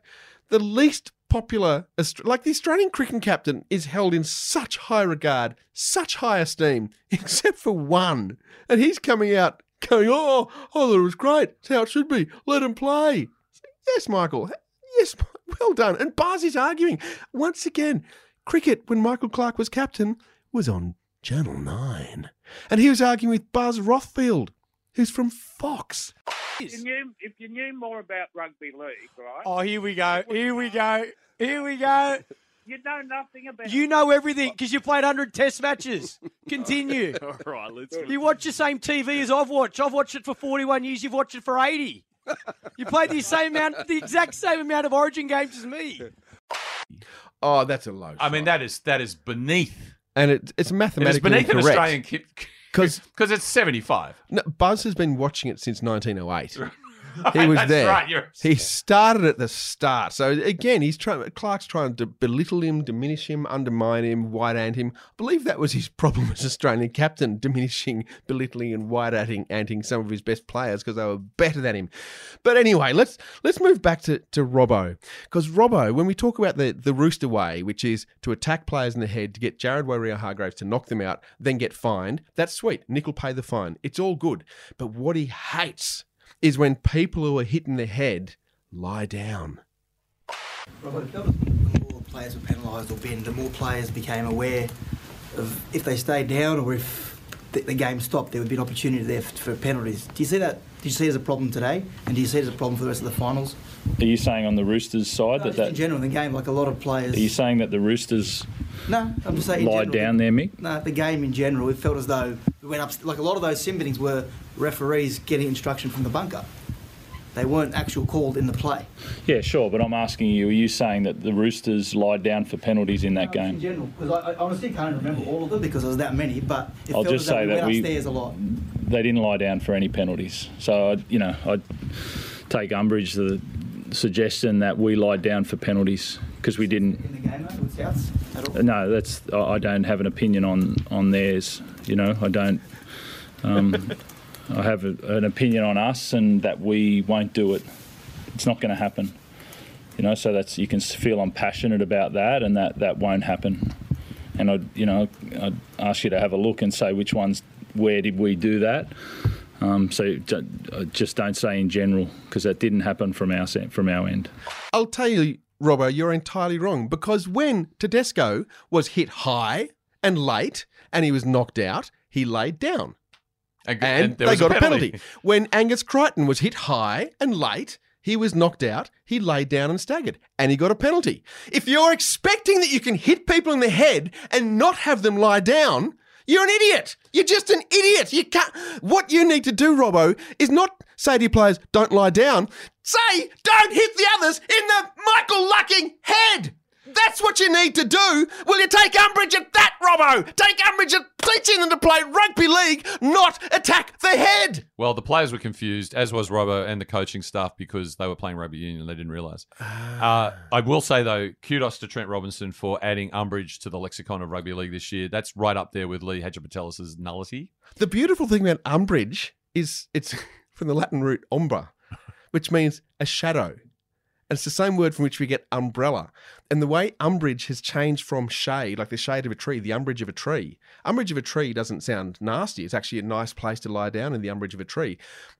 the least popular, like the Australian cricket captain, is held in such high regard, such high esteem, *laughs* except for one. And he's coming out going, oh, oh thought it was great. It's how it should be. Let him play. Yes, Michael. Yes, well done. And Bars is arguing. Once again, cricket, when Michael Clarke was captain, was on Channel 9. And he was arguing with Buzz Rothfield, who's from Fox. If you, knew, if you knew more about rugby league, right? Oh, here we go. Here we go. Here we go. *laughs* You know nothing about. You know everything because you played 100 test matches. *laughs* Continue. *laughs* All right, let's. You watch the same TV as I've watched. I've watched it for 41 years. You've watched it for 80. You played the same amount, the exact same amount of Origin games as me. Oh, that's a low. I mean, that is that is beneath. And it, it's It is mathematically beneath an. Australian kid Because *laughs* it's 75. no, Buzz has been watching it since 1908. *laughs* He was That's there. right, He *laughs* started at the start. So again, he's trying. Clarke's trying to belittle him, diminish him, undermine him, white ant him. I believe that was his *laughs* problem as Australian captain, diminishing, belittling, and white anting, anting some of his best players because they were better than him. But anyway, let's let's move back to to Robbo because Robbo, when we talk about the the Rooster way, which is to attack players in the head to get Jared Waerea-Hargreaves to knock them out, then get fined. That's sweet. Nick will pay the fine. It's all good. But what he hates is when people who are hit in the head lie down. The more players were penalised or binned, the more players became aware of if they stayed down or if the, the game stopped, there would be an opportunity there for, for penalties. Do you see that? Do you see it as a problem today? And do you see it as a problem for the rest of the finals? Are you saying on the Roosters side No, that just in that? general, in the game, like a lot of players. Are you saying that the Roosters No, I'm just saying. in lie down there, Mick? No, the game in general, it felt as though we went up. Like a lot of those sim biddings were referees getting instruction from the bunker. They weren't actual called in the play. Yeah, sure, but I'm asking you: Are you saying that the Roosters lied down for penalties in that In game? general, because I, I honestly can't remember all of them because there was that many. But it I'll just say that we- upstairs a lot. They didn't lie down for any penalties. So, I, you know, I'd take umbrage the suggestion that we lied down for penalties because we didn't. in the game though, with Souths at all. No, that's I I don't have an opinion on on theirs. You know, I don't. Um, *laughs* I have a, an opinion on us, and that we won't do it. It's not going to happen. You know, so that's you can feel I'm passionate about that, and that that won't happen. And I, you know, I'd ask you to have a look and say which ones, where did we do that? Um, so uh, just don't say in general because that didn't happen from our from our end. I'll tell you, Robbo, you're entirely wrong because when Tedesco was hit high and late and he was knocked out, he laid down. And, And, they got a penalty. When Angus Crichton was hit high and late, he was knocked out, he laid down and staggered, and he got a penalty. If you're expecting that you can hit people in the head and not have them lie down, you're an idiot. You're just an idiot. You can't. What you need to do, Robbo, is not say to your players, "Don't lie down." Say, "Don't hit the others in the Michael Lucking head." That's what you need to do. Will you take umbrage at that, Robbo? Take umbrage at teaching them to play rugby league, not attack the head. Well, the players were confused, as was Robbo and the coaching staff, because they were playing rugby union and they didn't realise. Uh, I will say, though, kudos to Trent Robinson for adding umbrage to the lexicon of rugby league this year. That's right up there with Lee Hagipantelis' nullity. The beautiful thing about umbrage is it's *laughs* from the Latin root umbra, which means a shadow. And it's the same word from which we get umbrella. And the way umbrage has changed from shade, like the shade of a tree, the umbrage of a tree. Umbrage of a tree doesn't sound nasty. It's actually a nice place to lie down in the umbrage of a tree.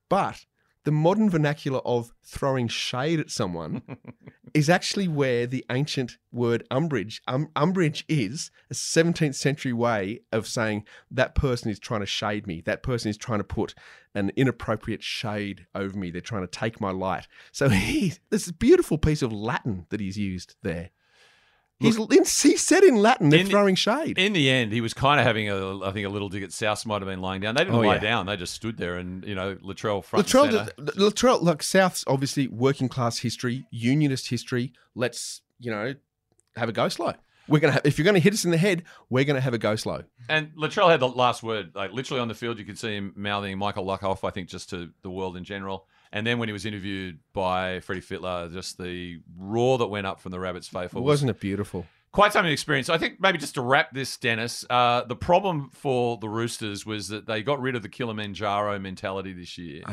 But the modern vernacular of throwing shade at someone *laughs* is actually where the ancient word umbrage, um, umbrage is a 17th century way of saying that person is trying to shade me. That person is trying to put an inappropriate shade over me. They're trying to take my light. So *laughs* he, this beautiful piece of Latin that he's used there. He's, he said in Latin, they're In- throwing shade. In the end, he was kind of having a, I think, a little dig at South might have been lying down. They didn't Oh, lie yeah. down; they just stood there, and you know, Latrell front Latrell, Latrell, like South's obviously working class history, unionist history. Let's you know have a go slow. We're gonna have, if you're gonna hit us in the head, we're gonna have a go slow. And Latrell had the last word. Like literally on the field, you could see him mouthing Michael Luckhoff, I think, just to the world in general. And then when he was interviewed by Freddie Fittler, just the roar that went up from the Rabbits faithful was Wasn't it beautiful? quite something experience. I think maybe just to wrap this, Dennis, uh, the problem for the Roosters was that they got rid of the Kilimanjaro mentality this year.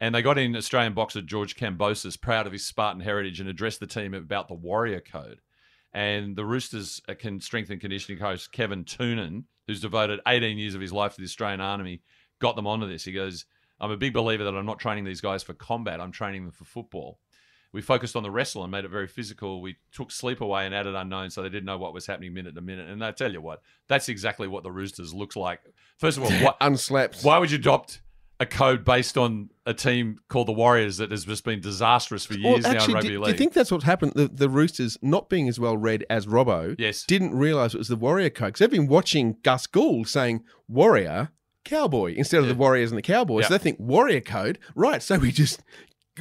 and they got in Australian boxer George Kambosos, proud of his Spartan heritage, and addressed the team about the Warrior Code. And the Roosters uh, can strength and conditioning coach Kevin Toonan, who's devoted 18 years of his life to the Australian Army, got them onto this. He goes, I'm a big believer that I'm not training these guys for combat, I'm training them for football. We focused on the wrestle and made it very physical. We took sleep away and added unknown so they didn't know what was happening minute to minute. And I tell you what, that's exactly what the Roosters looks like. First of all, *laughs* what, unslept. Why would you adopt a code based on a team called the Warriors that has just been disastrous for years now in rugby do, league? do you think that's what happened? The, the Roosters not being as well read as Robbo, Yes. didn't realise it was the Warrior code because they've been watching Gus Gould saying Warrior Cowboy instead of the Warriors and the Cowboys. Yeah. So they think Warrior code, right? So we just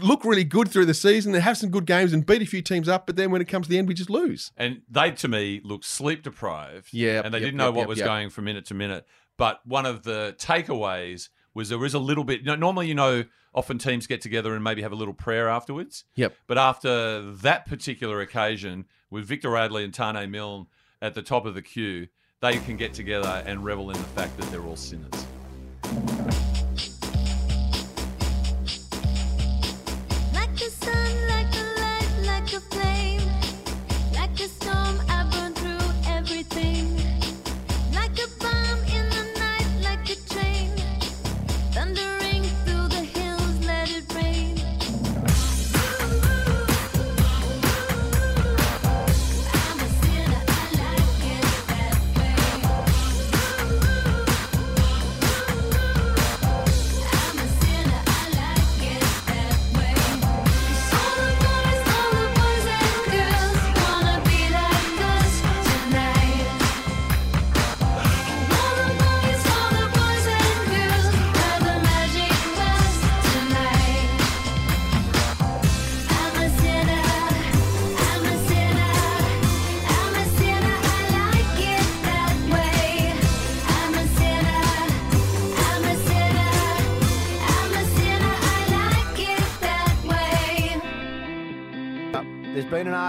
look really good through the season and have some good games and beat a few teams up, but then when it comes to the end, we just lose. And they, to me, looked sleep deprived. Yeah, And they yep, didn't know yep, what yep, was going from minute to minute. But one of the takeaways was there was a little bit. You know, normally, you know, often teams get together and maybe have a little prayer afterwards. Yep. But after that particular occasion, with Victor Radley and Tane Milne at the top of the queue, they can get together and revel in the fact that they're all sinners. Thank you.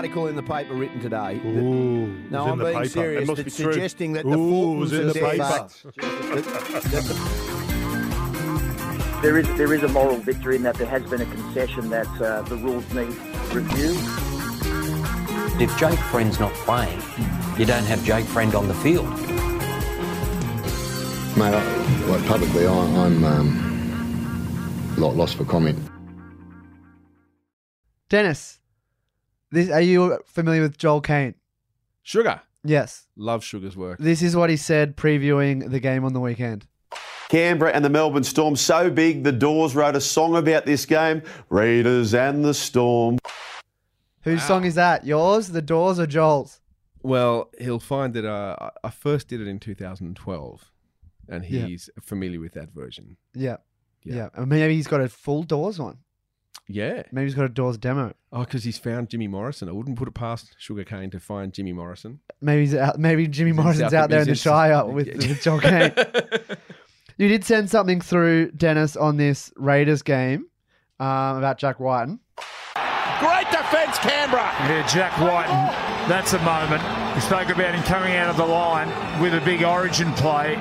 Article in the paper written today. that- Ooh, no, I'm being paper. serious. It must that's be true. suggesting that the Ooh, it was Fultons in and the their paper. facts- that- that the- There is there is a moral victory in that there has been a concession that uh, the rules need review. If Jake Friend's not playing, you don't have Jake Friend on the field. Mate, I, like publicly, I, I'm um, lot lost for comment. Dennis, this, are you familiar with Joel Kane? Sugar. Yes. Love Sugar's work. This is what he said previewing the game on the weekend. Canberra and the Melbourne Storm so big the Doors wrote a song about this game. Raiders and the Storm. Whose song is that? Yours, The Doors, or Joel's? Well, he'll find that uh, I- I first did it in 2012, and Yeah. he's familiar with that version. Yeah. Yeah. Yeah. And maybe he's got a full Doors one. Yeah. Maybe he's got a Dawes demo. Oh, because he's found Jimmy Morrison. I wouldn't put it past Sugarcane to find Jimmy Morrison. Maybe he's out, maybe Jimmy He's in Morrison's South- out there in the he's in- Shire with, with Joel Kane. *laughs* you did send something through, Dennis, on this Raiders game um, about Jack Wighton. Great defence, Canberra. Yeah, Jack Wighton. That's a moment. We spoke about him coming out of the line with a big origin play.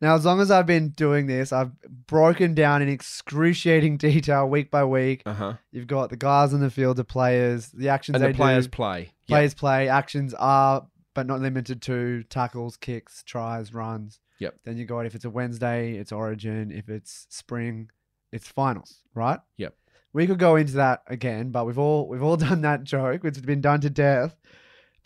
Now, as long as I've been doing this, I've broken down in excruciating *laughs* detail week by week. Uh-huh. You've got the guys on the field, the players, the actions And they the players do. play. Players play. Actions are, but not limited to tackles, kicks, tries, runs. Yep. Then you got if it's a Wednesday, it's Origin. If it's spring, it's finals. Right. Yep. We could go into that again, but we've all we've all *laughs* done that joke, It's been done to death.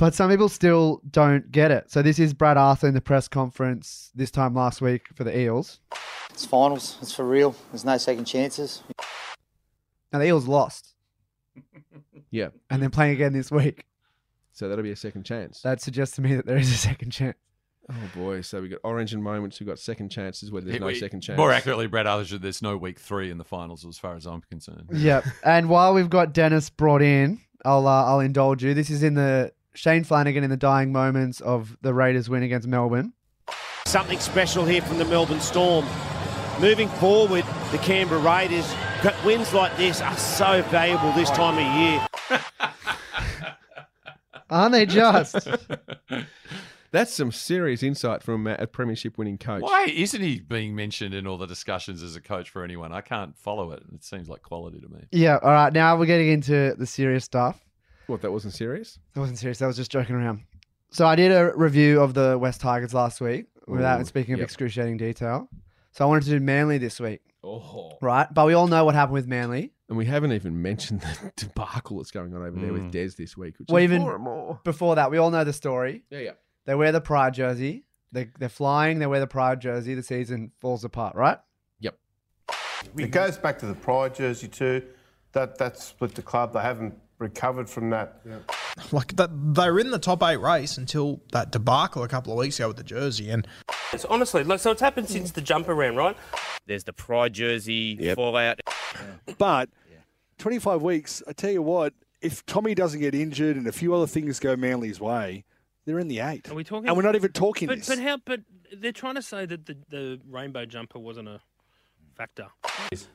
But some people still don't get it. So this is Brad Arthur in the press conference this time last week for the Eels. It's finals. It's for real. There's no second chances. Now the Eels lost, *laughs* Yeah. and they're playing again this week. So that'll be a second chance. That suggests to me that there is a second chance. Oh boy! So we got orange and moments. We got second chances where there's no we- second chance. More accurately, Brad Arthur, there's no week three in the finals as far as I'm concerned. Yep. And while we've got Dennis brought in, I'll uh, I'll indulge you. This is in the Shane Flanagan in the dying moments of the Raiders win against Melbourne. Something special here from the Melbourne Storm. Moving forward, the Canberra Raiders. Wins like this are so valuable this time of year. *laughs* Aren't they just? *laughs* That's some serious insight from a a premiership winning coach. Why isn't he being mentioned in all the discussions as a coach for anyone? I can't follow it. It seems like quality to me. yeah. All right. Now we're getting into the serious stuff. What? That wasn't serious. That wasn't serious. That was just joking around. So I did a review of the West Tigers last week without Ooh, speaking of yep. excruciating detail. So I wanted to do Manly this week. Oh. Right. But we all know what happened with Manly. And we haven't even mentioned the *laughs* debacle that's going on over there with Mm. Des this week. Which Well, is even more and more. before that, we all know the story. Yeah, yeah. They wear the pride jersey. They, they're flying. They wear the pride jersey. The season falls apart, right? Yep. It goes back to the Pride jersey too. That that split the club. They haven't recovered from that. Like that, they were in the top eight race until that debacle a couple of weeks ago with the jersey, and It's honestly, like, so it's happened since the jumper round, right? There's the pride jersey fallout. But 25 weeks, I tell you what, if Tommy doesn't get injured and a few other things go Manly's way, they're in the eight. Are we talking? And we're not even talking But, this. but how? But they're trying to say that the, the rainbow jumper wasn't a factor.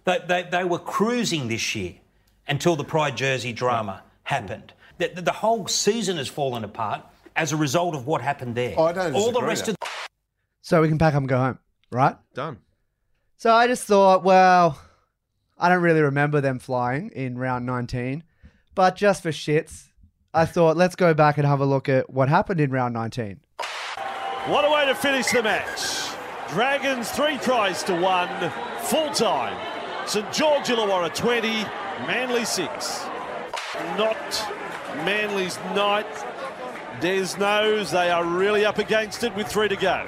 They, they, they were cruising this year until the Pride jersey drama happened. The, the, the whole season has fallen apart as a result of what happened there. Oh, I don't All the disagree rest with of So we can pack up and go home, right? Done. So I just thought, well, I don't really remember them flying in round 19, but just for shits, I thought let's go back and have a look at what happened in round 19. What a way to finish the match. Dragons three tries to one, full time. St George Illawarra 20, Manly 6. Not Manly's night. Des knows they are really up against it with three to go.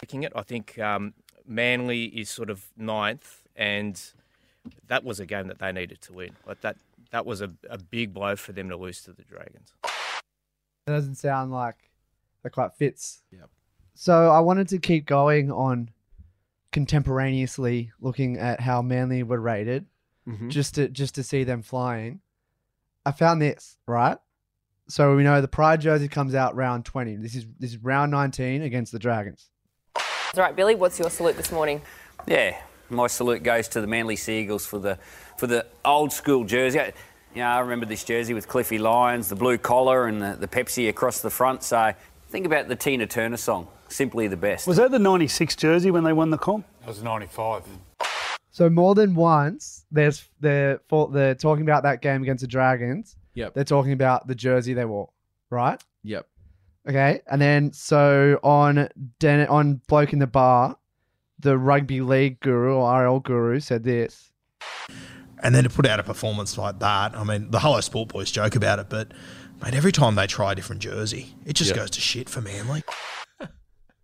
Taking it, I think um, Manly is sort of ninth, and that was a game that they needed to win. Like that, that was a, a big blow for them to lose to the Dragons. That doesn't sound like that quite fits. Yep. So I wanted to keep going on contemporaneously looking at how Manly were rated, Mhm. just to just to see them flying. I found this right. So we know the Pride jersey comes out round twenty. This is this is round nineteen against the Dragons. That's right, Billy. What's your salute this morning? Yeah, my salute goes to the Manly Seagulls for the for the old school jersey. I- You know, I remember this jersey with Cliffy Lyons, the blue collar, and the, the Pepsi across the front. So think about the Tina Turner song, "Simply the Best." Was that the 96 jersey when they won the comp? That was 95. So more than once, there's they're for, they're talking about that game against the Dragons. Yep. They're talking about the jersey they wore, right? Yep. Okay, and then so on Den- on bloke in the bar, the rugby league guru or RL guru said this. and then to put out a performance like that, I mean, the Hello Sport boys joke about it, but mate, every time they try a different jersey, it just Yep. goes to shit for Manly.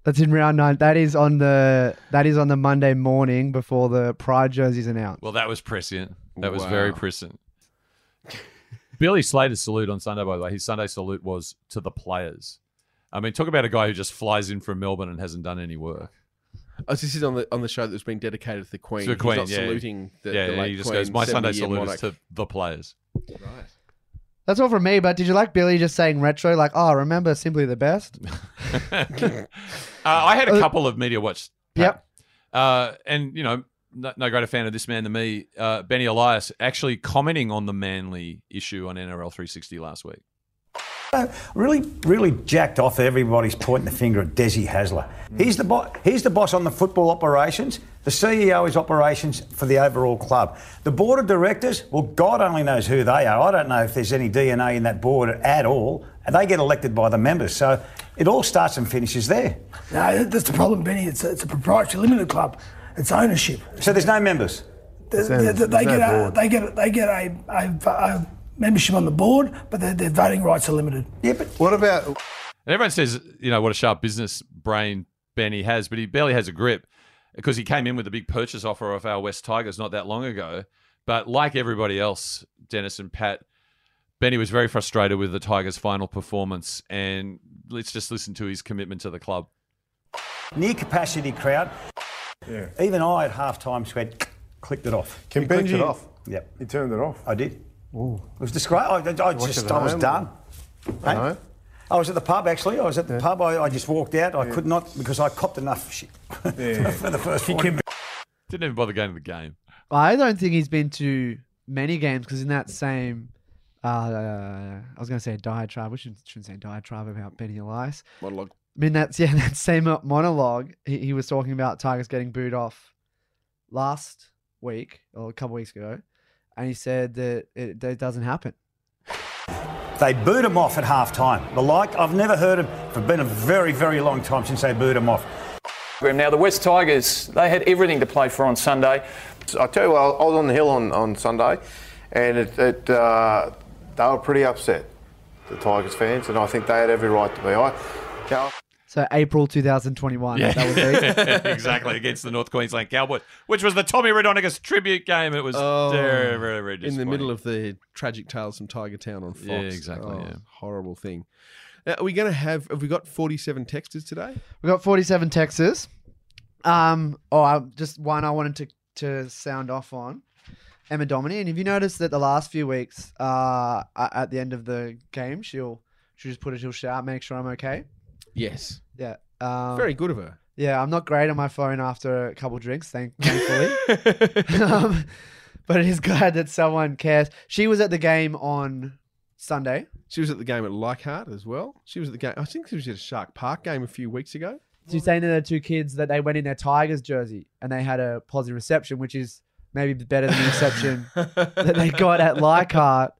That's in round nine. That is on the that is on the Monday morning before the Pride jerseys announced. Well, that was prescient. That was very prescient. Billy Slater's salute on Sunday, by the way, his Sunday salute was to the players. I mean, talk about a guy who just flies in from Melbourne and hasn't done any work. Oh, this is on the on the show that's been dedicated to the Queen. To the He's Queen, not yeah. saluting the, yeah, the yeah, late he just Queen, goes, my Sunday 70-year salute monarch." is to the players. Right. That's all from me. But did you like Billy just saying retro? Like, oh, remember simply the best? *laughs* *laughs* *laughs* Uh, I had a couple of media watch. Yep. Uh, and, you know, no, no greater fan of this man than me, uh, Benny Elias, actually commenting on the Manly issue on NRL 360 last week. Really, really jacked off. Everybody's pointing the finger at Desi Hasler. He's the bo- he's the boss on the football operations. The CEO is operations for the overall club. The board of directors, well, God only knows who they are. I don't know if there's any DNA in that board at all. And they get elected by the members. So it all starts and finishes there. No, that's the problem, Benny. It's a, it's a proprietary limited club. It's ownership. So there's no members. They, they- they get a, they get a, they get a, a, a membership on the board, but their, their voting rights are limited. Yeah, but what about? And everyone says, you know, what a sharp business brain Benny has, but he barely has a grip because he came in with a big purchase offer of our West Tigers not that long ago. But like everybody else, Dennis and Pat, Benny was very frustrated with the Tigers' final performance. And let's just listen to his commitment to the club. Near capacity crowd. Yeah. Even I at half time went, clicked it off. Can You clicked Benji- it off? Yep. You turned it off. I did. It was disgraceful. I, I just, I was home done. At Hey? home? I was at the pub actually. I was at the pub. I, I just walked out. I could not because I copped enough shit *laughs* for the first 40 minutes. Didn't even bother going to the game. I don't think he's been to many games because in that same, uh, I was going to say a diatribe. We shouldn't, shouldn't say diatribe about Benny Elias. Monologue. I mean, that's *laughs* yeah, that same monologue. He, he was talking about Tigers getting booed off last week or a couple weeks ago, and he said that it, that it doesn't happen. They booed him off at half time. The like, I've never heard of, it's been a very, very long time since they booed him off. Now, the West Tigers, they had everything to play for on Sunday. I tell you what, I was on the hill on, on Sunday, and it, it uh, they were pretty upset, the Tigers fans, and I think they had every right to be. I, you know, So April 2021. Yeah, That would *laughs* be. exactly against the North Queensland Cowboys, which was the Tommy Raudonikis tribute game. It was Oh, very, very, very in the middle of the tragic tales from Tiger Town on Fox. Yeah, exactly, Oh, yeah. horrible thing. Now, are we going to have? Have we got forty-seven texters today? We've got 47 Texas. Um, oh, I, just one I wanted to, to sound off on. Emma Domini. And have you noticed that the last few weeks, uh, at the end of the game, she'll she'll just put a she'll shout, make sure I'm okay. Yes. Yeah. Um, Very good of her. Yeah, I'm not great on my phone after a couple drinks, thank, thankfully. *laughs* um, but it is glad that someone cares. She was at the game on Sunday. She was at the game at Leichhardt as well. She was at the game. I think she was at a Shark Park game a few weeks ago. She's saying to the two kids that they went in their Tigers jersey and they had a positive reception, which is maybe better than the reception *laughs* that they got at Leichhardt.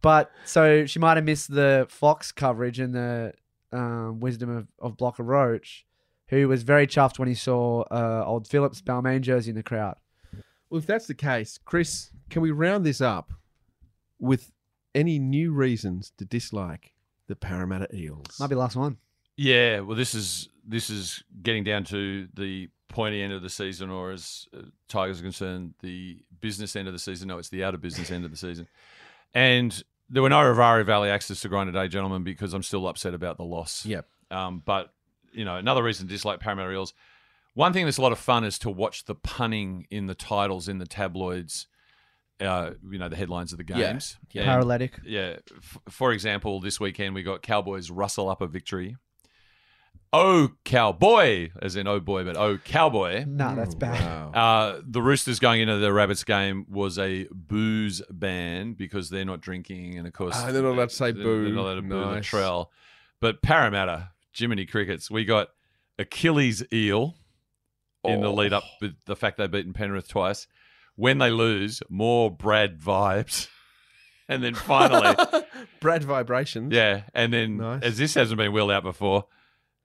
But so she might have missed the Fox coverage and the um, wisdom of, of Blocker Roach, who was very chuffed when he saw uh, old Phillips Balmain jersey in the crowd. Well, if that's the case, Chris, can we round this up with any new reasons to dislike the Parramatta Eels? Might be the last one. Yeah, well, this is this is getting down to the pointy end of the season, or as uh, Tigers are concerned, the business end of the season. No, it's the out of business end of the season. And there were no Rivari Valley access to grind today, gentlemen, because I'm still upset about the loss. Yep. Um, but you know, another reason to dislike Parramatta Eels. One thing that's a lot of fun is to watch the punning in the titles in the tabloids. Uh, you know the headlines of the games. Yeah. And, Paralytic. Yeah. F- for example, this weekend we got Cowboys rustle up a victory. Oh cowboy, as in oh boy, but oh cowboy. Nah, that's bad. Uh, the Roosters going into the Rabbits game was a booze ban because they're not drinking, and of course Ah, they're not allowed to say they're- boo. They're not allowed to boo Nice. Latrell. But Parramatta, Jiminy Crickets, we got Achilles eel in the lead up Oh. with the fact they've beaten Penrith twice. When they lose, more Brad vibes, and then finally, *laughs* Brad vibrations. yeah, and then Nice. as this hasn't been wheeled out before,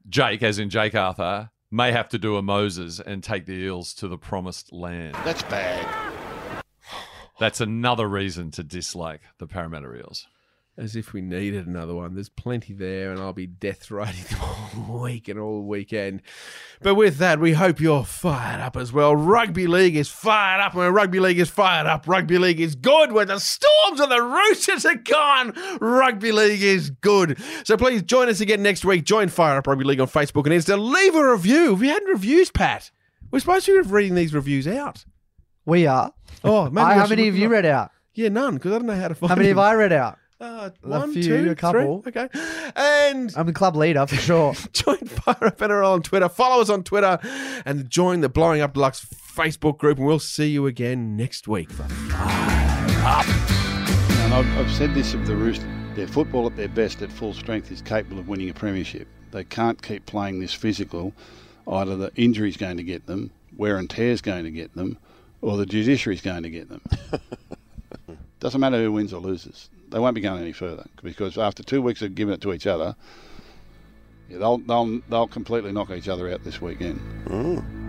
Jake, as in Jake Arthur, may have to do a Moses and take the Eels to the promised land. That's bad. That's another reason to dislike the Parramatta Eels. As if we needed another one. There's plenty there, and I'll be death riding *laughs* all week and all weekend. But with that, we hope you're fired up as well. Rugby League is fired up, and when Rugby League is fired up, Rugby League is good. When the Storms and the Roosters are gone, Rugby League is good. So please join us again next week. Join Fire Up Rugby League on Facebook and Insta. Leave a review. If you had reviews, Pat, We're supposed to be reading these reviews out. We are. Oh, maybe I, how many have you read out? Yeah, none, because I don't know how to find How many have. I read out? Uh, A one, few, two, a couple. three. Okay. And I'm the club leader for sure. *laughs* join Fire Up NRL on Twitter. Follow us on Twitter and join the Blowing Up Deluxe Facebook group. And we'll see you again next week for Fire Up. And I've, I've said this of the Roosters. Their football at their best at full strength is capable of winning a premiership. They can't keep playing this physical. Either the injury's going to get them, wear and tear's going to get them, or the judiciary's going to get them. *laughs* Doesn't matter who wins or loses. They won't be going any further because after two weeks of giving it to each other, yeah, they'll, they'll, they'll completely knock each other out this weekend. Mm.